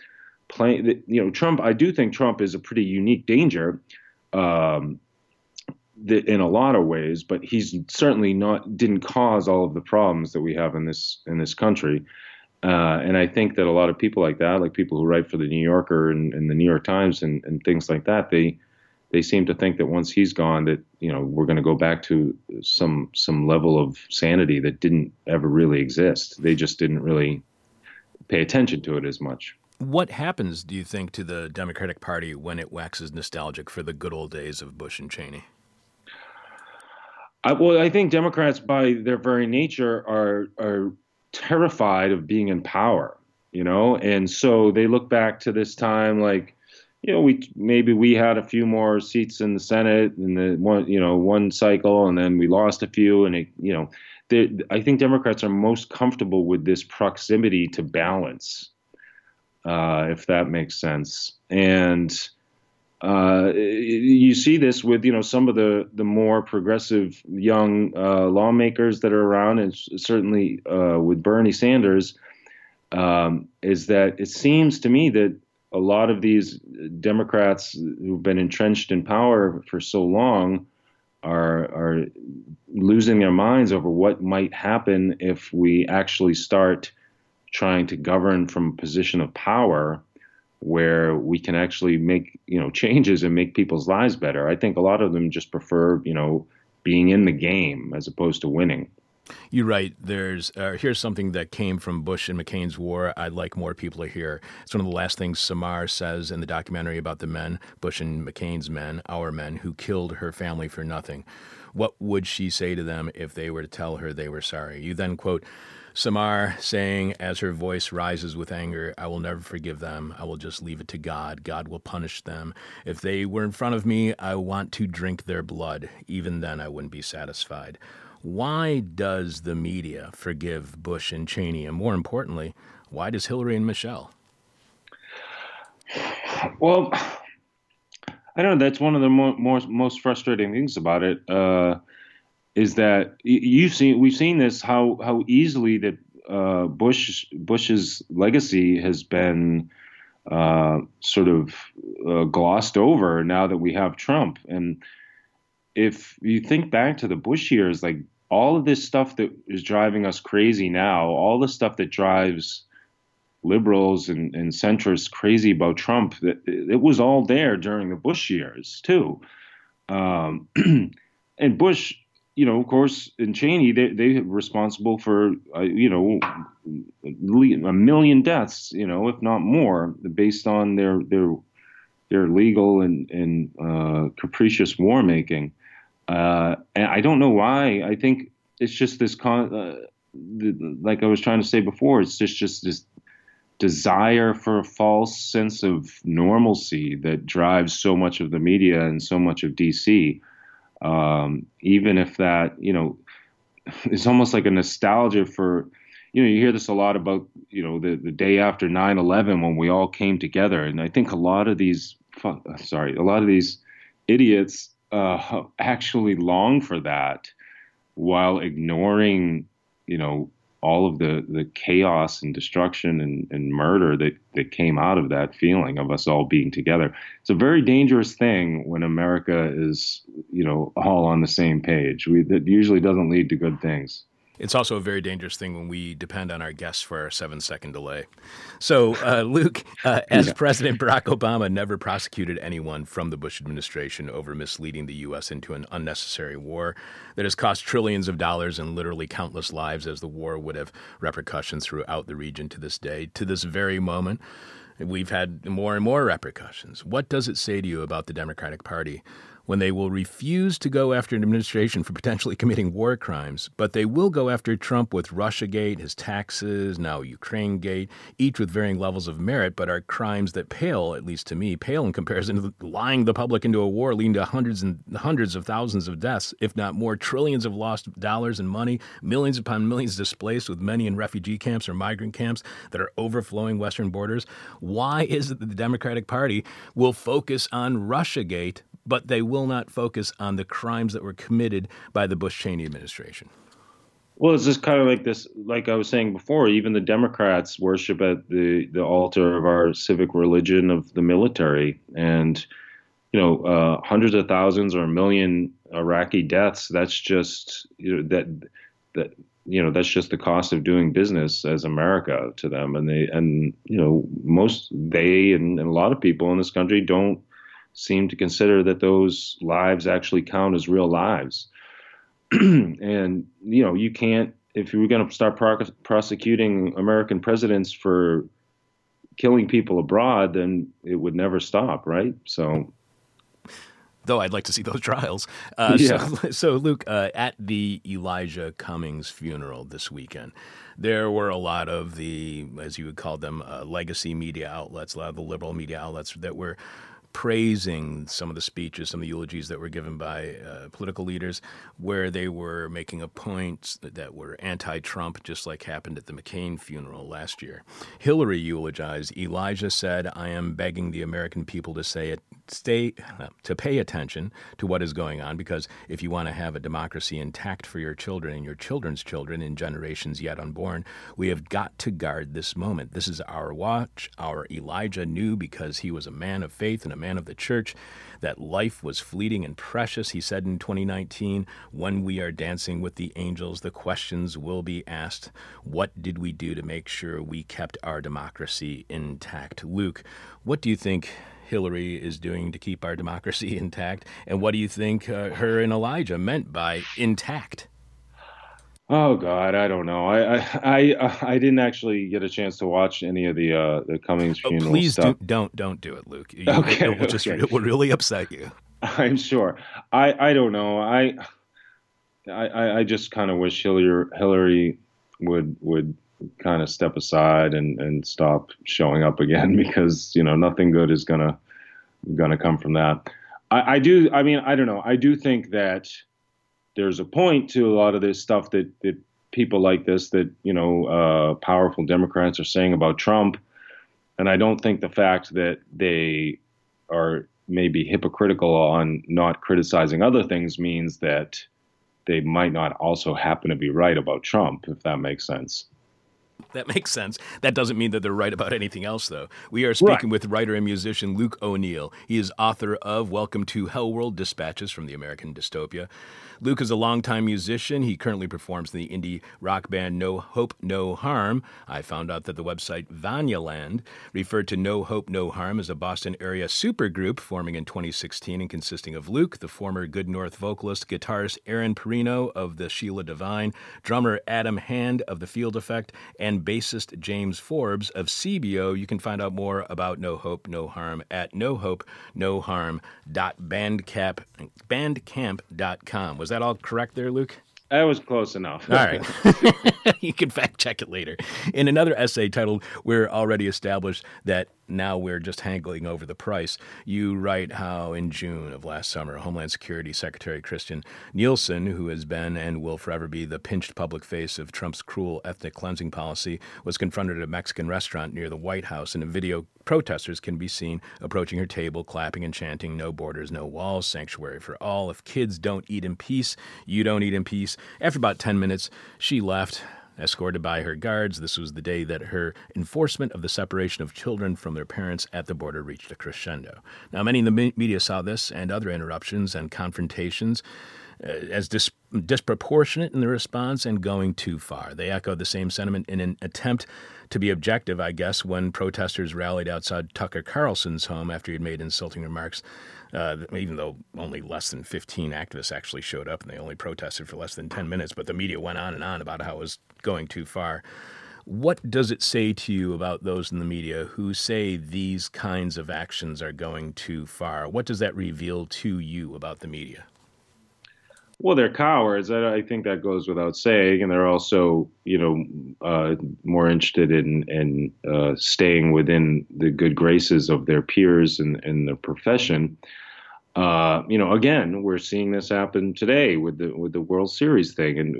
playing. You know, Trump. I do think Trump is a pretty unique danger. Um, in a lot of ways, but he's certainly not didn't cause all of the problems that we have in this in this country. Uh, and I think that a lot of people like that, like people who write for the New Yorker and, and the New York Times and, and things like that, they they seem to think that once he's gone, that you know we're going to go back to some some level of sanity that didn't ever really exist. They just didn't really pay attention to it as much. What happens, do you think, to the Democratic Party when it waxes nostalgic for the good old days of Bush and Cheney? I, well, I think Democrats, by their very nature, are are terrified of being in power, you know, and so they look back to this time like, you know, we maybe we had a few more seats in the Senate in the one, you know, one cycle, and then we lost a few, and it, you know, I think Democrats are most comfortable with this proximity to balance, uh, if that makes sense, and uh, you see this with you know some of the the more progressive young uh, lawmakers that are around, and certainly uh, with Bernie Sanders, um, is that it seems to me that a lot of these Democrats who've been entrenched in power for so long are are losing their minds over what might happen if we actually start trying to govern from a position of power where we can actually make you know changes and make people's lives better. I think a lot of them just prefer you know being in the game as opposed to winning. You're right. There's uh, here's something that came from Bush and McCain's war. I'd like more people to hear. It's one of the last things Samar says in the documentary about the men, Bush and McCain's men, our men, who killed her family for nothing. What would she say to them if they were to tell her they were sorry? You then quote, Samar saying, as her voice rises with anger, I will never forgive them. I will just leave it to God. God will punish them. If they were in front of me, I want to drink their blood. Even then, I wouldn't be satisfied. Why does the media forgive Bush and Cheney? And more importantly, why does Hillary and Michelle? Well, I don't know. That's one of the mo- more, most frustrating things about it. Uh, is that you've seen we've seen this how how easily that uh, Bush Bush's legacy has been uh, sort of uh, glossed over now that we have Trump. And if you think back to the Bush years, like all of this stuff that is driving us crazy now, all the stuff that drives liberals and, and centrists crazy about Trump, that it was all there during the Bush years too. Um, and Bush, you know, of course, in Cheney, they they responsible for uh, you know a million deaths, you know, if not more, based on their their their legal and and uh, capricious war making. Uh, and I don't know why. I think it's just this con. Uh, the, like I was trying to say before, it's just just this desire for a false sense of normalcy that drives so much of the media and so much of DC. Um, even if that, you know, it's almost like a nostalgia for, you know, you hear this a lot about, you know, the, the day after 9 11 when we all came together. And I think a lot of these, sorry, a lot of these idiots uh, actually long for that while ignoring, you know, all of the, the chaos and destruction and, and murder that, that came out of that feeling of us all being together. It's a very dangerous thing when America is, you know, all on the same page. We, that usually doesn't lead to good things. It's also a very dangerous thing when we depend on our guests for our seven second delay. So, uh, Luke, uh, as yeah. President Barack Obama never prosecuted anyone from the Bush administration over misleading the U.S. into an unnecessary war that has cost trillions of dollars and literally countless lives, as the war would have repercussions throughout the region to this day, to this very moment. We've had more and more repercussions. What does it say to you about the Democratic Party when they will refuse to go after an administration for potentially committing war crimes, but they will go after Trump with Russiagate, his taxes, now Ukraine Gate, each with varying levels of merit, but are crimes that pale, at least to me, pale in comparison to lying the public into a war leading to hundreds and hundreds of thousands of deaths, if not more, trillions of lost dollars and money, millions upon millions displaced, with many in refugee camps or migrant camps that are overflowing Western borders. Why is it that the Democratic Party will focus on Russiagate but they will not focus on the crimes that were committed by the Bush Cheney administration. Well, it's just kind of like this, like I was saying before, even the Democrats worship at the, the altar of our civic religion of the military. And, you know, uh, hundreds of thousands or a million Iraqi deaths, that's just, you know, that, that, you know, that's just the cost of doing business as America to them. And they, and, you know, most, they and, and a lot of people in this country don't seem to consider that those lives actually count as real lives. and you know, you can't if you were going to start pro- prosecuting American presidents for killing people abroad, then it would never stop, right? So. Though I'd like to see those trials. Uh, yeah. so, so, Luke, uh, at the Elijah Cummings funeral this weekend, there were a lot of the, as you would call them, uh, legacy media outlets, a lot of the liberal media outlets that were praising some of the speeches, some of the eulogies that were given by uh, political leaders, where they were making a point that were anti Trump, just like happened at the McCain funeral last year. Hillary eulogized. Elijah said, I am begging the American people to say it, stay, uh, to pay attention to what is going on, because if you want to have a democracy intact for your children and your children's children in generations yet unborn, we have got to guard this moment. This is our watch. Our Elijah knew because he was a man of faith and a man of the church, that life was fleeting and precious. He said in 2019, when we are dancing with the angels, the questions will be asked What did we do to make sure we kept our democracy intact? Luke, what do you think Hillary is doing to keep our democracy intact? And what do you think uh, her and Elijah meant by intact? Oh God, I don't know. I I I, I didn't actually get a chance to watch any of the uh, the Cummings oh, funeral please stuff. Do, don't don't do it, Luke. You, okay, it will just okay. it will really upset you. I'm sure. I I don't know. I I I just kind of wish Hillary Hillary would would kind of step aside and and stop showing up again because you know nothing good is gonna gonna come from that. I, I do. I mean, I don't know. I do think that there's a point to a lot of this stuff that that people like this that you know uh, powerful Democrats are saying about Trump, and I don't think the fact that they are maybe hypocritical on not criticizing other things means that they might not also happen to be right about Trump, if that makes sense. That makes sense. That doesn't mean that they're right about anything else, though. We are speaking right. with writer and musician Luke O'Neil. He is author of Welcome to Hell World Dispatches from the American Dystopia. Luke is a longtime musician. He currently performs in the indie rock band No Hope, No Harm. I found out that the website Vanyaland referred to No Hope, No Harm as a Boston area supergroup forming in 2016 and consisting of Luke, the former Good North vocalist, guitarist Aaron Perrino of the Sheila Divine, drummer Adam Hand of the Field Effect, and bassist James Forbes of CBO. You can find out more about No Hope, No Harm at nohopenoharm.bandcamp.com. Was that all correct there, Luke? That was close enough. All right. you can fact check it later. In another essay titled We're Already Established That now we're just haggling over the price. You write how in June of last summer, Homeland Security Secretary Kirstjen Nielsen, who has been and will forever be the pinched public face of Trump's cruel ethnic cleansing policy, was confronted at a Mexican restaurant near the White House. In a video, protesters can be seen approaching her table, clapping and chanting, No borders, no walls, sanctuary for all. If kids don't eat in peace, you don't eat in peace. After about 10 minutes, she left escorted by her guards. This was the day that her enforcement of the separation of children from their parents at the border reached a crescendo. Now, many in the media saw this and other interruptions and confrontations uh, as dis- disproportionate in the response and going too far. They echoed the same sentiment in an attempt to be objective, I guess, when protesters rallied outside Tucker Carlson's home after he had made insulting remarks uh, even though only less than 15 activists actually showed up and they only protested for less than 10 minutes, but the media went on and on about how it was going too far. What does it say to you about those in the media who say these kinds of actions are going too far? What does that reveal to you about the media? Well, they're cowards. I, think that goes without saying, and they're also, you know, uh, more interested in in uh, staying within the good graces of their peers and in, in the profession uh, you know, again, we're seeing this happen today with the with the World Series thing, and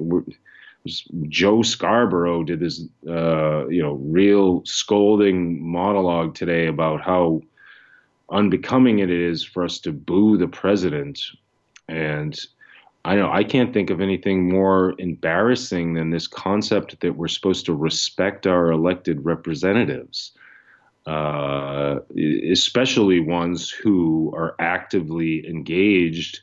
Joe Scarborough did this, uh, you know, real scolding monologue today about how unbecoming it is for us to boo the president, and I know I can't think of anything more embarrassing than this concept that we're supposed to respect our elected representatives uh, especially ones who are actively engaged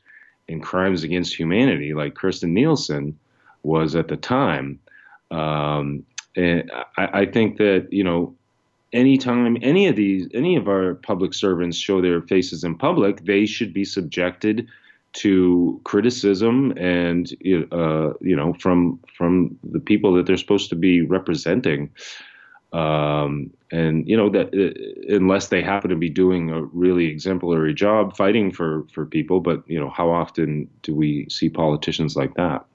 in crimes against humanity, like Kirstjen Nielsen was at the time. Um, and I, I, think that you know, anytime any of these, any of our public servants show their faces in public, they should be subjected to criticism and uh, you know from from the people that they're supposed to be representing. Um, and you know that uh, unless they happen to be doing a really exemplary job fighting for for people, but you know how often do we see politicians like that?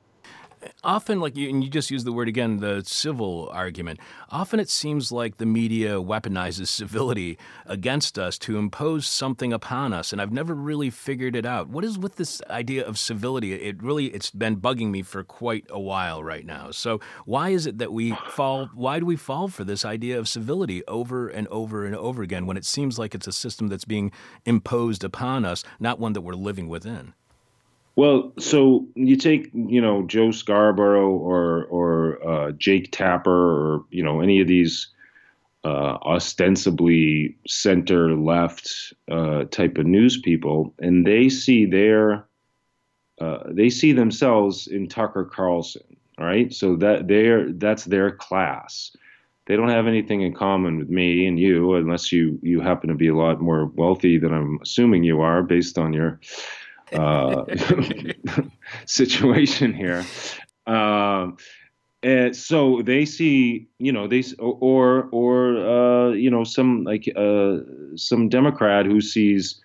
Often like you and you just use the word again the civil argument. Often it seems like the media weaponizes civility against us to impose something upon us and i've never really figured it out. What is with this idea of civility? It really it's been bugging me for quite a while right now. So why is it that we fall why do we fall for this idea of civility over and over and over again when it seems like it's a system that's being imposed upon us not one that we're living within well, so you take you know Joe Scarborough or or uh, Jake Tapper or you know any of these uh, ostensibly center left uh, type of news people, and they see their uh, they see themselves in Tucker Carlson, right? So that they're that's their class. They don't have anything in common with me and you, unless you you happen to be a lot more wealthy than I'm assuming you are, based on your uh, situation here. Um, and so they see, you know, they or or uh, you know some like uh, some Democrat who sees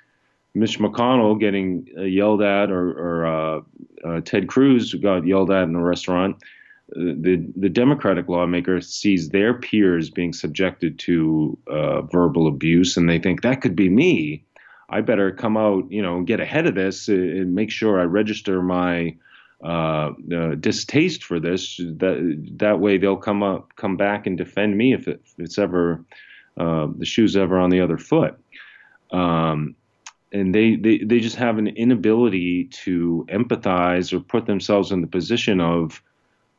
Mitch McConnell getting uh, yelled at, or, or uh, uh, Ted Cruz got yelled at in a restaurant. The the Democratic lawmaker sees their peers being subjected to verbal abuse, and they think that could be me. I better come out, you know, get ahead of this and make sure I register my uh, uh, distaste for this. That that way they'll come up, come back and defend me if, it, if it's ever uh, the shoe's ever on the other foot. Um, and they, they they just have an inability to empathize or put themselves in the position of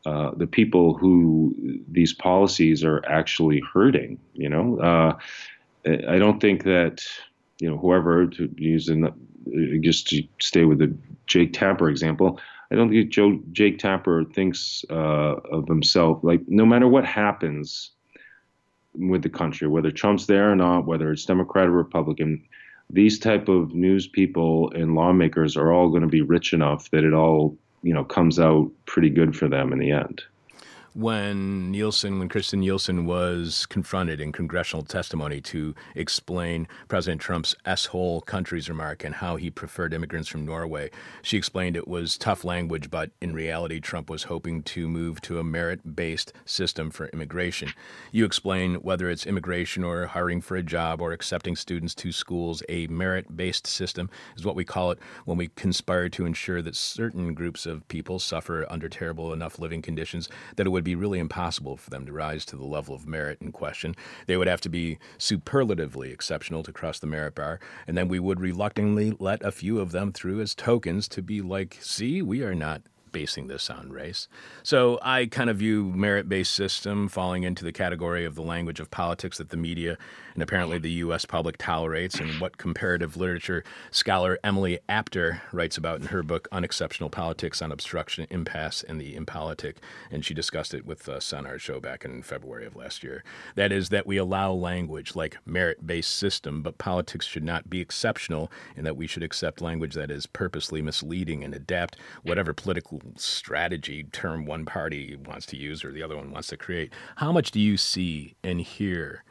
uh, the people who these policies are actually hurting. You know, uh, I don't think that you know whoever to use the, just to stay with the Jake Tapper example. I don't think Joe Jake Tapper thinks uh, of himself like no matter what happens with the country, whether Trump's there or not, whether it's Democrat or Republican, these type of news people and lawmakers are all going to be rich enough that it all you know comes out pretty good for them in the end when Nielsen, when Kirstjen Nielsen was confronted in congressional testimony to explain President Trump's S-hole countries remark and how he preferred immigrants from Norway, she explained it was tough language, but in reality, Trump was hoping to move to a merit-based system for immigration. You explain whether it's immigration or hiring for a job or accepting students to schools, a merit-based system is what we call it when we conspire to ensure that certain groups of people suffer under terrible enough living conditions that it would would be really impossible for them to rise to the level of merit in question. They would have to be superlatively exceptional to cross the merit bar, and then we would reluctantly let a few of them through as tokens to be like, see, we are not basing this on race. So I kind of view merit-based system falling into the category of the language of politics that the media and apparently the U.S. public tolerates, and what comparative literature scholar Emily Apter writes about in her book Unexceptional Politics on Obstruction, Impasse, and the Impolitic, and she discussed it with us on our show back in February of last year. That is that we allow language like merit-based system, but politics should not be exceptional, and that we should accept language that is purposely misleading and adapt whatever political strategy term one party wants to use or the other one wants to create. How much do you see and hear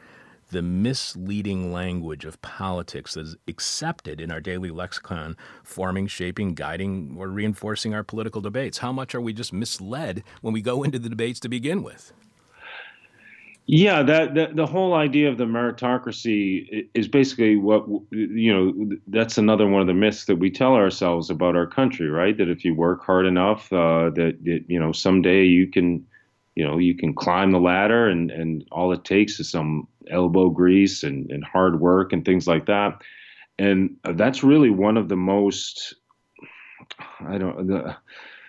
the misleading language of politics that is accepted in our daily lexicon, forming, shaping, guiding, or reinforcing our political debates? How much are we just misled when we go into the debates to begin with? Yeah, that, that, the whole idea of the meritocracy is basically what you know. That's another one of the myths that we tell ourselves about our country, right? That if you work hard enough, uh, that, that you know someday you can, you know, you can climb the ladder, and and all it takes is some elbow grease and and hard work and things like that. And that's really one of the most, I don't, the,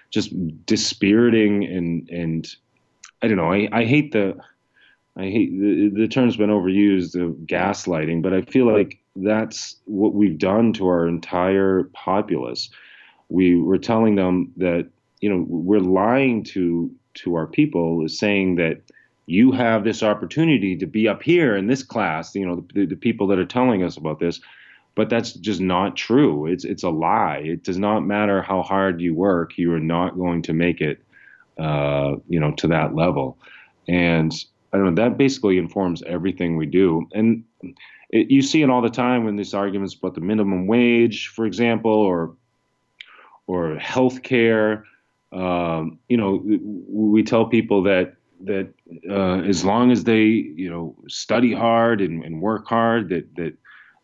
just dispiriting and and I don't know. I I hate the I hate the, the term's been overused of gaslighting, but I feel like that's what we've done to our entire populace. We were telling them that you know we're lying to to our people, is saying that you have this opportunity to be up here in this class. You know the, the people that are telling us about this, but that's just not true. It's it's a lie. It does not matter how hard you work, you are not going to make it. Uh, you know to that level, and I don't know. That basically informs everything we do, and it, you see it all the time when these arguments about the minimum wage, for example, or or health care. Um, you know, we tell people that that uh, as long as they you know study hard and, and work hard, that that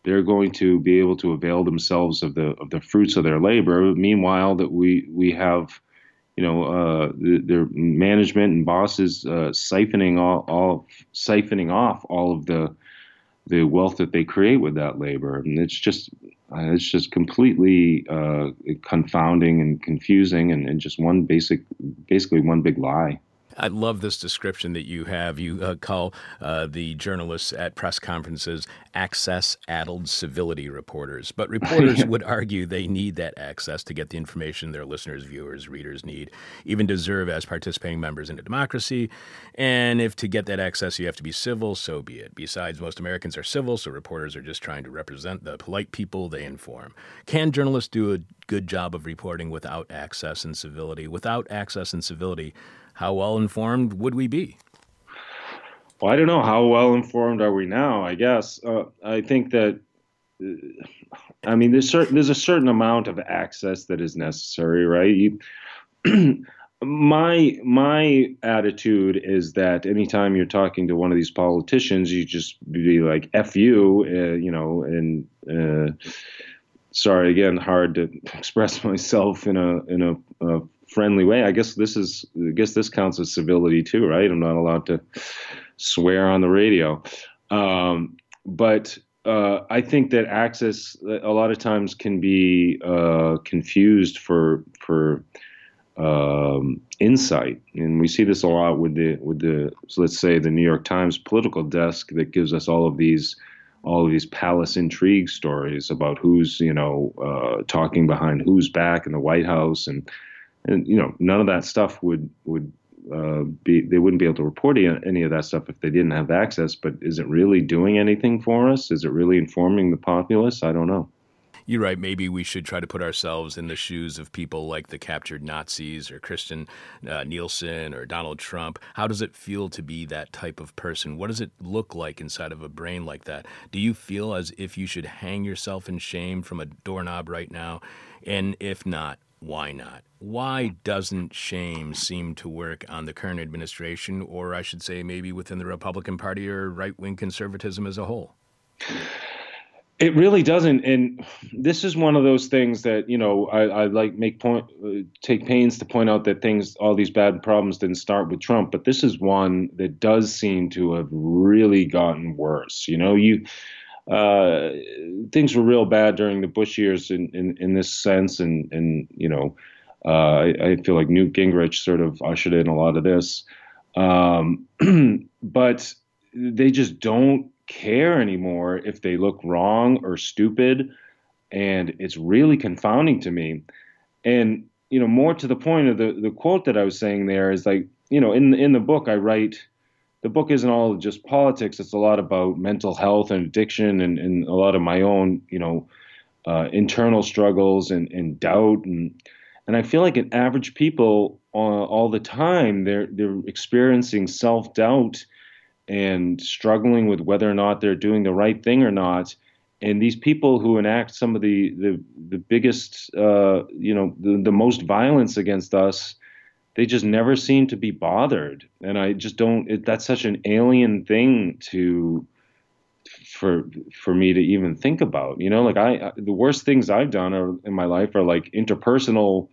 they're going to be able to avail themselves of the of the fruits of their labor. Meanwhile, that we we have you know, uh, their management and bosses uh, siphoning all, all siphoning off all of the the wealth that they create with that labor, and it's just uh, it's just completely uh, confounding and confusing, and, and just one basic, basically one big lie. I love this description that you have. You uh, call uh, the journalists at press conferences access addled civility reporters. But reporters would argue they need that access to get the information their listeners, viewers, readers need, even deserve as participating members in a democracy. And if to get that access you have to be civil, so be it. Besides, most Americans are civil, so reporters are just trying to represent the polite people they inform. Can journalists do a good job of reporting without access and civility? Without access and civility, how well informed would we be? Well, I don't know. How well informed are we now? I guess. Uh, I think that. Uh, I mean, there's certain there's a certain amount of access that is necessary, right? You, my my attitude is that anytime you're talking to one of these politicians, you just be like "f you," uh, you know, and uh, sorry again, hard to express myself in a in a, a friendly way. I guess this is I guess this counts as civility too, right? I'm not allowed to swear on the radio, um, but uh, I think that access a lot of times can be uh, confused for for um, insight, and we see this a lot with the with the so let's say the New York Times political desk that gives us all of these all of these palace intrigue stories about who's you know uh, talking behind who's back in the White House, and and you know none of that stuff would would uh, be they wouldn't be able to report any of that stuff if they didn't have access. But is it really doing anything for us? Is it really informing the populace? I don't know. You're right. Maybe we should try to put ourselves in the shoes of people like the captured Nazis or Kirstjen uh, Nielsen or Donald Trump. How does it feel to be that type of person? What does it look like inside of a brain like that? Do you feel as if you should hang yourself in shame from a doorknob right now? And if not, why not? Why doesn't shame seem to work on the current administration, or I should say, maybe within the Republican Party or right wing conservatism as a whole? It really doesn't, and this is one of those things that you know I, I like make point, uh, take pains to point out that things, all these bad problems didn't start with Trump, but this is one that does seem to have really gotten worse. You know, you uh, things were real bad during the Bush years in in, in this sense, and and you know, uh, I, I, feel like Newt Gingrich sort of ushered in a lot of this, um, but they just don't care anymore if they look wrong or stupid. And it's really confounding to me. And, you know, more to the point of the, the quote that I was saying there is like, you know, in, in the book, I write, the book isn't all just politics. It's a lot about mental health and addiction and, and a lot of my own, you know, uh, internal struggles and, and doubt. And, and I feel like an average people uh, all the time, they're, they're experiencing self doubt and struggling with whether or not they're doing the right thing or not. And these people who enact some of the the, the biggest, uh, you know, the, the most violence against us, they just never seem to be bothered. And I just don't. It, that's such an alien thing to for for me to even think about. You know, like I, the worst things I've done are, in my life are like interpersonal,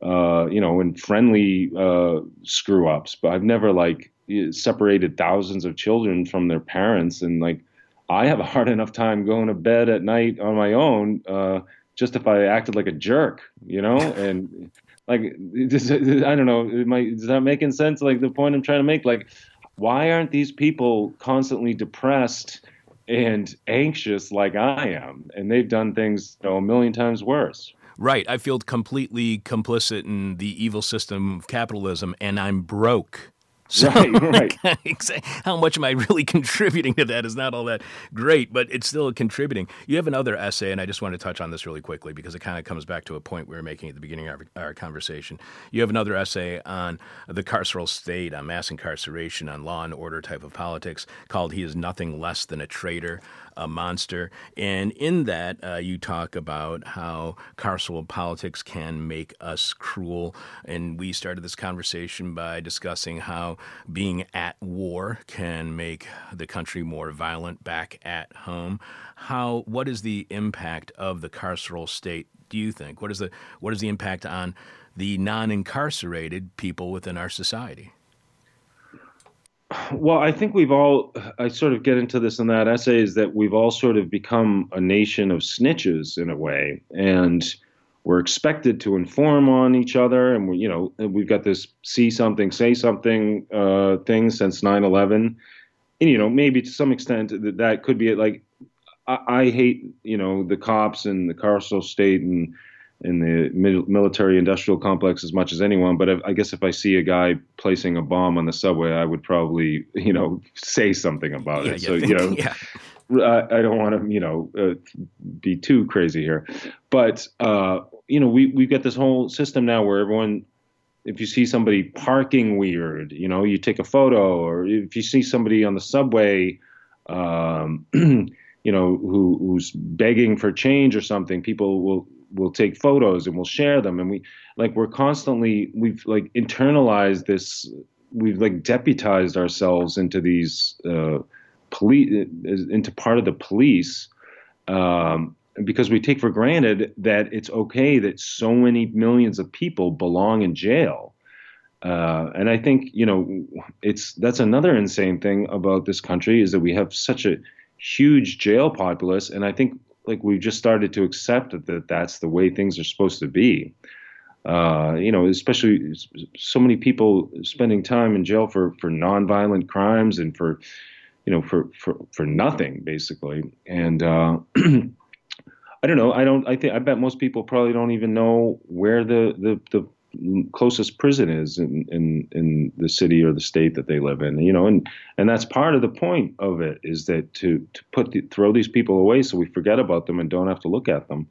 uh, you know, and friendly uh, screw ups. But I've never like separated thousands of children from their parents and like i have a hard enough time going to bed at night on my own uh, just if i acted like a jerk you know and like does, i don't know might, does that making sense like the point i'm trying to make like why aren't these people constantly depressed and anxious like i am and they've done things you know, a million times worse Right. I feel completely complicit in the evil system of capitalism, and I'm broke. So, right, right. how much am I really contributing to that is not all that great, but it's still contributing. You have another essay, and I just want to touch on this really quickly because it kind of comes back to a point we were making at the beginning of our, our conversation. You have another essay on the carceral state, on mass incarceration, on law and order type of politics called He is Nothing Less Than a Traitor a monster. And in that, uh, you talk about how carceral politics can make us cruel. And we started this conversation by discussing how being at war can make the country more violent back at home. How what is the impact of the carceral state? Do you think what is the what is the impact on the non-incarcerated people within our society? Well, I think we've all, I sort of get into this in that essay, is that we've all sort of become a nation of snitches in a way. And we're expected to inform on each other. And, we, you know, we've got this see something, say something uh, thing since 9 11. And, you know, maybe to some extent that, that could be it. Like, I, I hate, you know, the cops and the carceral state and, in the military industrial complex as much as anyone. But if, I guess if I see a guy placing a bomb on the subway, I would probably, you know, say something about yeah, it. So, you know, yeah. I, I, don't want to, you know, uh, be too crazy here. But, uh, you know, we, we've got this whole system now where everyone, if you see somebody parking weird, you know, you take a photo, or if you see somebody on the subway, um, you know, who, who's begging for change or something, people will we'll take photos and we'll share them. And we like we're constantly we've like internalized this we've like deputized ourselves into these uh, police into part of the police um, because we take for granted that it's okay that so many millions of people belong in jail. Uh, and I think you know it's that's another insane thing about this country is that we have such a huge jail populace, and I think like we've just started to accept that, that that's the way things are supposed to be. uh, you know, especially so many people spending time in jail for for nonviolent crimes and for you know for for for nothing basically and uh, I don't know I don't I think I bet most people probably don't even know where the the, the closest prison is in, in in the city or the state that they live in you know and and that's part of the point of it is that to to put the, throw these people away so we forget about them and don't have to look at them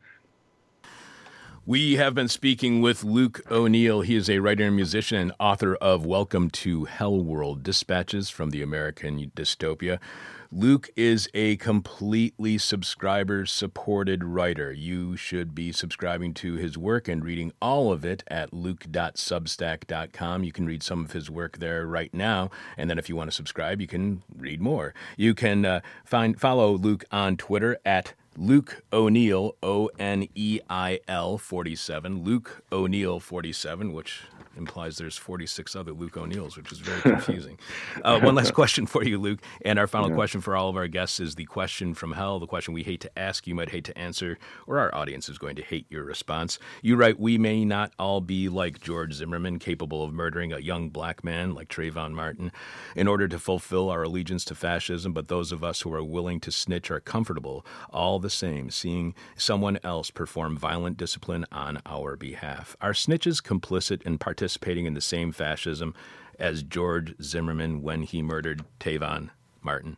we have been speaking with Luke O'Neil. He is a writer and musician and author of Welcome to Hell World Dispatches from the American Dystopia. Luke is a completely subscriber supported writer. You should be subscribing to his work and reading all of it at luke.substack.com. You can read some of his work there right now. And then if you want to subscribe, you can read more. You can uh, find follow Luke on Twitter at Luke O'Neil, O N E I L 47, Luke O'Neil 47, which implies there's 46 other Luke O'Neils, which is very confusing. uh, one last question for you, Luke. And our final yeah. question for all of our guests is the question from hell, the question we hate to ask, you might hate to answer, or our audience is going to hate your response. You write, We may not all be like George Zimmerman, capable of murdering a young black man like Trayvon Martin in order to fulfill our allegiance to fascism, but those of us who are willing to snitch are comfortable, all the same, seeing someone else perform violent discipline on our behalf. Are snitches complicit in participating? Participating in the same fascism as George Zimmerman when he murdered Trayvon Martin?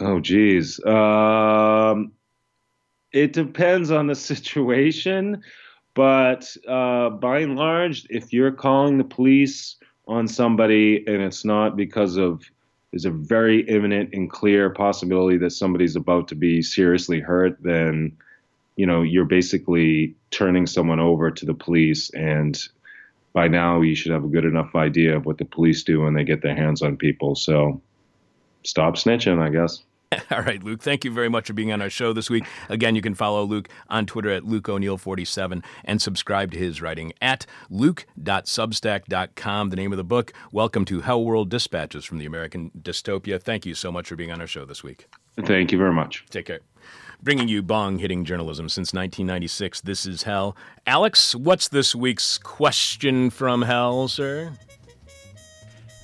Oh, geez. Um, it depends on the situation, but uh, by and large, if you're calling the police on somebody and it's not because of there's a very imminent and clear possibility that somebody's about to be seriously hurt, then you know, you're basically turning someone over to the police. And by now, you should have a good enough idea of what the police do when they get their hands on people. So stop snitching, I guess. All right, Luke, thank you very much for being on our show this week. Again, you can follow Luke on Twitter at Luke O'Neil47 and subscribe to his writing at luke.substack.com. The name of the book, Welcome to Hell World Dispatches from the American Dystopia. Thank you so much for being on our show this week. Thank you very much. Take care bringing you bong hitting journalism since 1996. This is Hell. Alex, what's this week's question from Hell, sir?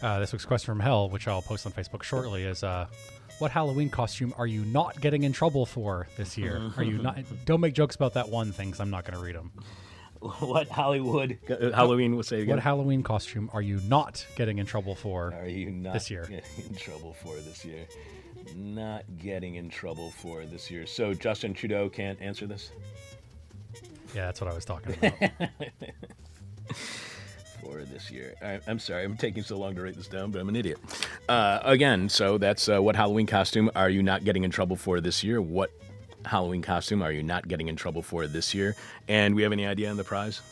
Uh, this week's question from Hell, which I'll post on Facebook shortly, is uh, what Halloween costume are you not getting in trouble for this year? Are you not? Don't make jokes about that one thing, because I'm not going to read them. What Hollywood uh, Halloween? We'll say again. What Halloween costume are you not getting in trouble for? Are you not this year? Getting in trouble for this year? not getting in trouble for this year. So Justin Trudeau can't answer this? Yeah, that's what I was talking about. For this year. I, am sorry, I'm taking so long to write this down, but I'm an idiot. Uh, again, so that's uh, what Halloween costume are you not getting in trouble for this year? What Halloween costume are you not getting in trouble for this year? And we have any idea on the prize?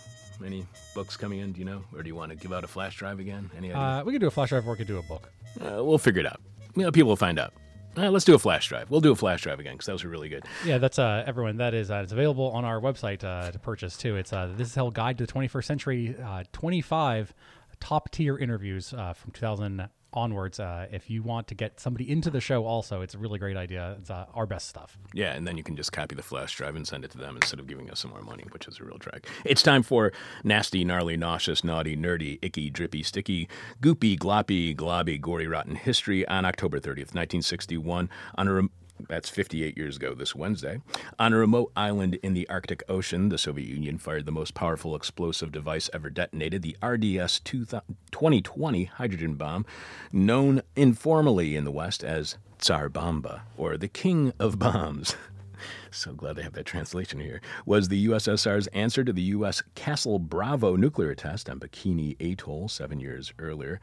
Any books coming in? Do you know, or do you want to give out a flash drive again? Any idea? Uh, we could do a flash drive, or we could do a book. Uh, we'll figure it out. You know, people will find out. Uh, let's do a flash drive. We'll do a flash drive again because those are really good. Yeah, that's uh, everyone. That is, uh, it's available on our website uh, to purchase too. It's uh, this is hell guide to the 21st century. Uh, 25 top tier interviews from 2000 onwards. Uh, if you want to get somebody into the show, also, it's a really great idea. It's uh, our best stuff. Yeah, and then you can just copy the flash drive and send it to them instead of giving us some more money, which is a real drag. It's time for nasty, gnarly, nauseous, naughty, nerdy, icky, drippy, sticky, goopy, gloppy, globby, gory, rotten history on October 30th, 1961, on a that's 58 years ago this Wednesday. On a remote island in the Arctic Ocean, the Soviet Union fired the most powerful explosive device ever detonated, the RDS 2020 hydrogen bomb, known informally in the West as Tsar Bomba, or the King of Bombs. so glad they have that translation here, was the USSR's answer to the U.S. Castle Bravo nuclear test on Bikini Atoll seven years earlier.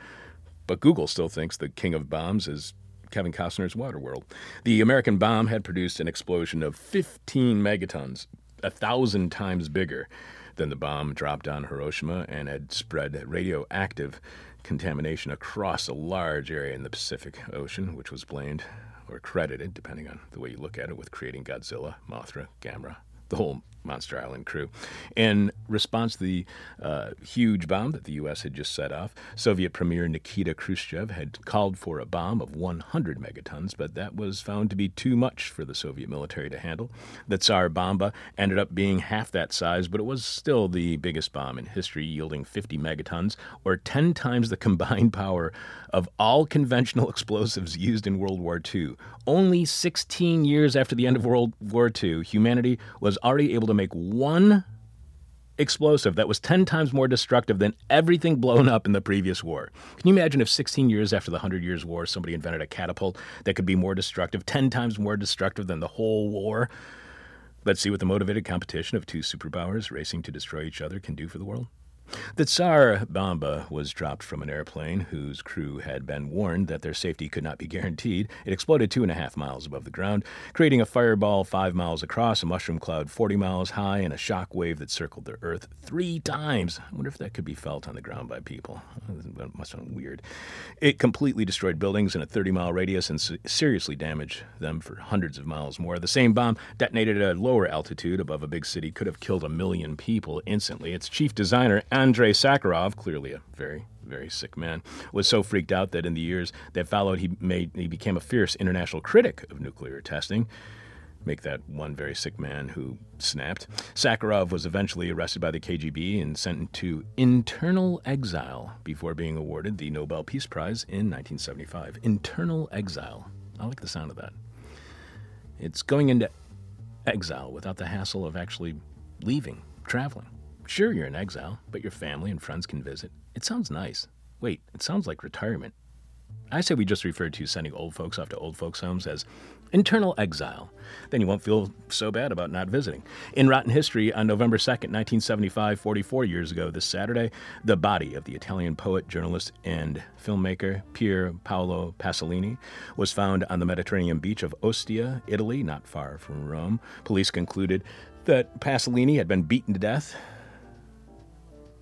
But Google still thinks the King of Bombs is Kevin Costner's Waterworld. The American bomb had produced an explosion of 15 megatons, a thousand times bigger than the bomb dropped on Hiroshima, and had spread radioactive contamination across a large area in the Pacific Ocean, which was blamed or credited, depending on the way you look at it, with creating Godzilla, Mothra, Gamera, the whole Monster Island crew. In response to the uh, huge bomb that the U.S. had just set off, Soviet Premier Nikita Khrushchev had called for a bomb of 100 megatons, but that was found to be too much for the Soviet military to handle. The Tsar Bomba ended up being half that size, but it was still the biggest bomb in history, yielding 50 megatons, or 10 times the combined power of all conventional explosives used in World War II. Only 16 years after the end of World War II, humanity was already able to make one explosive that was 10 times more destructive than everything blown up in the previous war. Can you imagine if 16 years after the Hundred Years' War, somebody invented a catapult that could be more destructive, 10 times more destructive than the whole war? Let's see what the motivated competition of two superpowers racing to destroy each other can do for the world. The Tsar Bomba was dropped from an airplane whose crew had been warned that their safety could not be guaranteed. It exploded two and a half miles above the ground, creating a fireball five miles across, a mushroom cloud 40 miles high, and a shock wave that circled the Earth three times. I wonder if that could be felt on the ground by people. That must sound weird. It completely destroyed buildings in a 30 mile radius and seriously damaged them for hundreds of miles more. The same bomb detonated at a lower altitude above a big city could have killed a million people instantly. Its chief designer, Andrei Sakharov, clearly a very, very sick man, was so freaked out that in the years that followed, he made he became a fierce international critic of nuclear testing. Make that one very sick man who snapped. Sakharov was eventually arrested by the KGB and sent to internal exile before being awarded the Nobel Peace Prize in 1975. Internal exile. I like the sound of that. It's going into exile without the hassle of actually leaving, traveling. Sure, you're in exile, but your family and friends can visit. It sounds nice. Wait, it sounds like retirement. I say we just refer to sending old folks off to old folks' homes as internal exile. Then you won't feel so bad about not visiting. In Rotten History, on November 2nd, 1975, 44 years ago this Saturday, the body of the Italian poet, journalist, and filmmaker Pier Paolo Pasolini was found on the Mediterranean beach of Ostia, Italy, not far from Rome. Police concluded that Pasolini had been beaten to death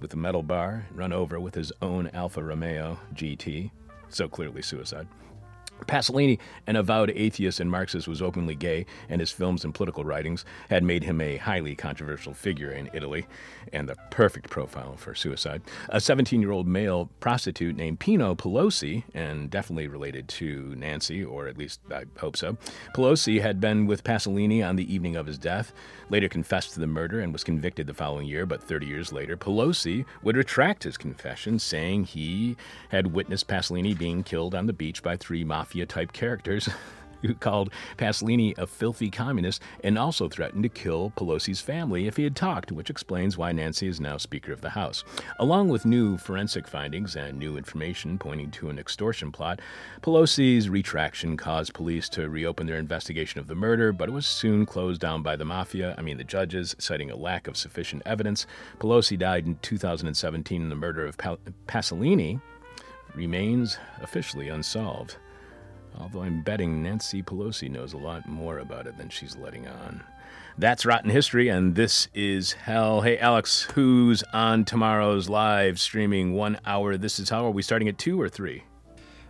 with a metal bar and run over with his own Alfa Romeo GT. So clearly suicide. Pasolini, an avowed atheist and Marxist, was openly gay, and his films and political writings had made him a highly controversial figure in Italy and the perfect profile for suicide. A 17 year old male prostitute named Pino Pelosi, and definitely related to Nancy, or at least I hope so, Pelosi had been with Pasolini on the evening of his death, later confessed to the murder and was convicted the following year, but 30 years later, Pelosi would retract his confession, saying he had witnessed Pasolini being killed on the beach by three mafia mafia type characters who called Pasolini a filthy communist and also threatened to kill Pelosi's family if he had talked, which explains why Nancy is now Speaker of the House. Along with new forensic findings and new information pointing to an extortion plot, Pelosi's retraction caused police to reopen their investigation of the murder, but it was soon closed down by the mafia, I mean the judges, citing a lack of sufficient evidence. Pelosi died in 2017 in the murder of Pasolini remains officially unsolved although I'm betting Nancy Pelosi knows a lot more about it than she's letting on. That's Rotten History, and this is Hell. Hey, Alex, who's on tomorrow's live streaming one hour? This is how are we starting at two or three?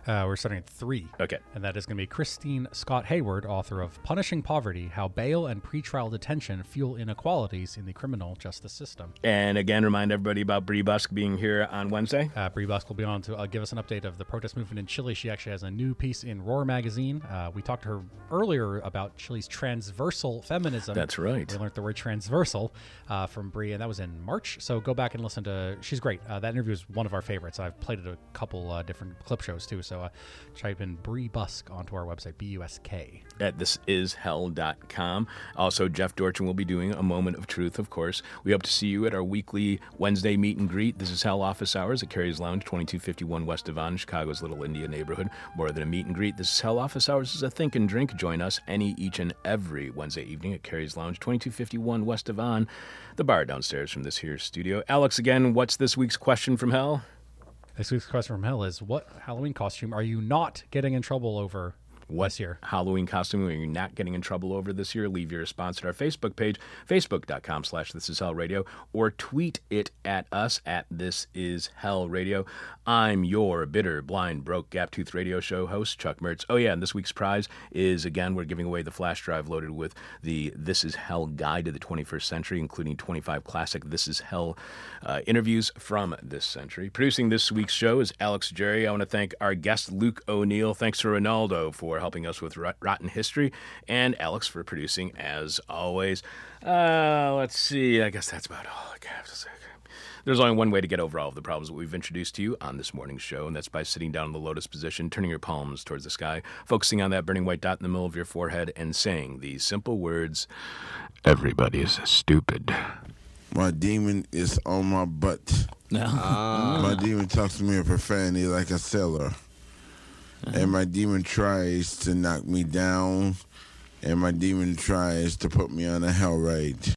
Uh, we're starting at three. Okay. And that is going to be Christine Scott Hayward, author of Punishing Poverty How Bail and Pretrial Detention Fuel Inequalities in the Criminal Justice System. And again, remind everybody about Bree Busk being here on Wednesday. Uh, Bree Busk will be on to uh, give us an update of the protest movement in Chile. She actually has a new piece in Roar Magazine. Uh, we talked to her earlier about Chile's transversal feminism. That's right. We learned the word transversal uh, from Bree, and that was in March. So go back and listen to. She's great. Uh, that interview is one of our favorites. I've played it a couple different clip shows too. So so uh, type in Bree Busk onto our website, B U S K. At thisishell.com. Also, Jeff Dorchen will be doing a moment of truth, of course. We hope to see you at our weekly Wednesday meet and greet. This is Hell office hours at Carrie's Lounge, 2251 West Devon, Chicago's Little India neighborhood. More than a meet and greet, this is Hell office hours is a think and drink. Join us any, each, and every Wednesday evening at Carrie's Lounge, 2251 West Devon, the bar downstairs from this here studio. Alex, again, what's this week's question from Hell? This week's question from hell is: What Halloween costume are you not getting in trouble over? What this year. Halloween costume are you're not getting in trouble over this year, leave your response at our Facebook page, facebook.com slash this is hell radio, or tweet it at us at this is hell radio. I'm your bitter, blind, broke, gap tooth radio show host, Chuck Mertz. Oh, yeah, and this week's prize is again, we're giving away the flash drive loaded with the This Is Hell Guide to the 21st Century, including 25 classic This Is Hell uh, interviews from this century. Producing this week's show is Alex Jerry. I want to thank our guest, Luke O'Neil. Thanks to Ronaldo for helping us with Rot- Rotten History, and Alex for producing as always. Uh, let's see. I guess that's about all I have to say. There's only one way to get over all of the problems that we've introduced to you on this morning's show, and that's by sitting down in the lotus position, turning your palms towards the sky, focusing on that burning white dot in the middle of your forehead, and saying these simple words Everybody's stupid. My demon is on my butt. My demon talks to me in profanity like a sailor. And my demon tries to knock me down. And my demon tries to put me on a hell ride.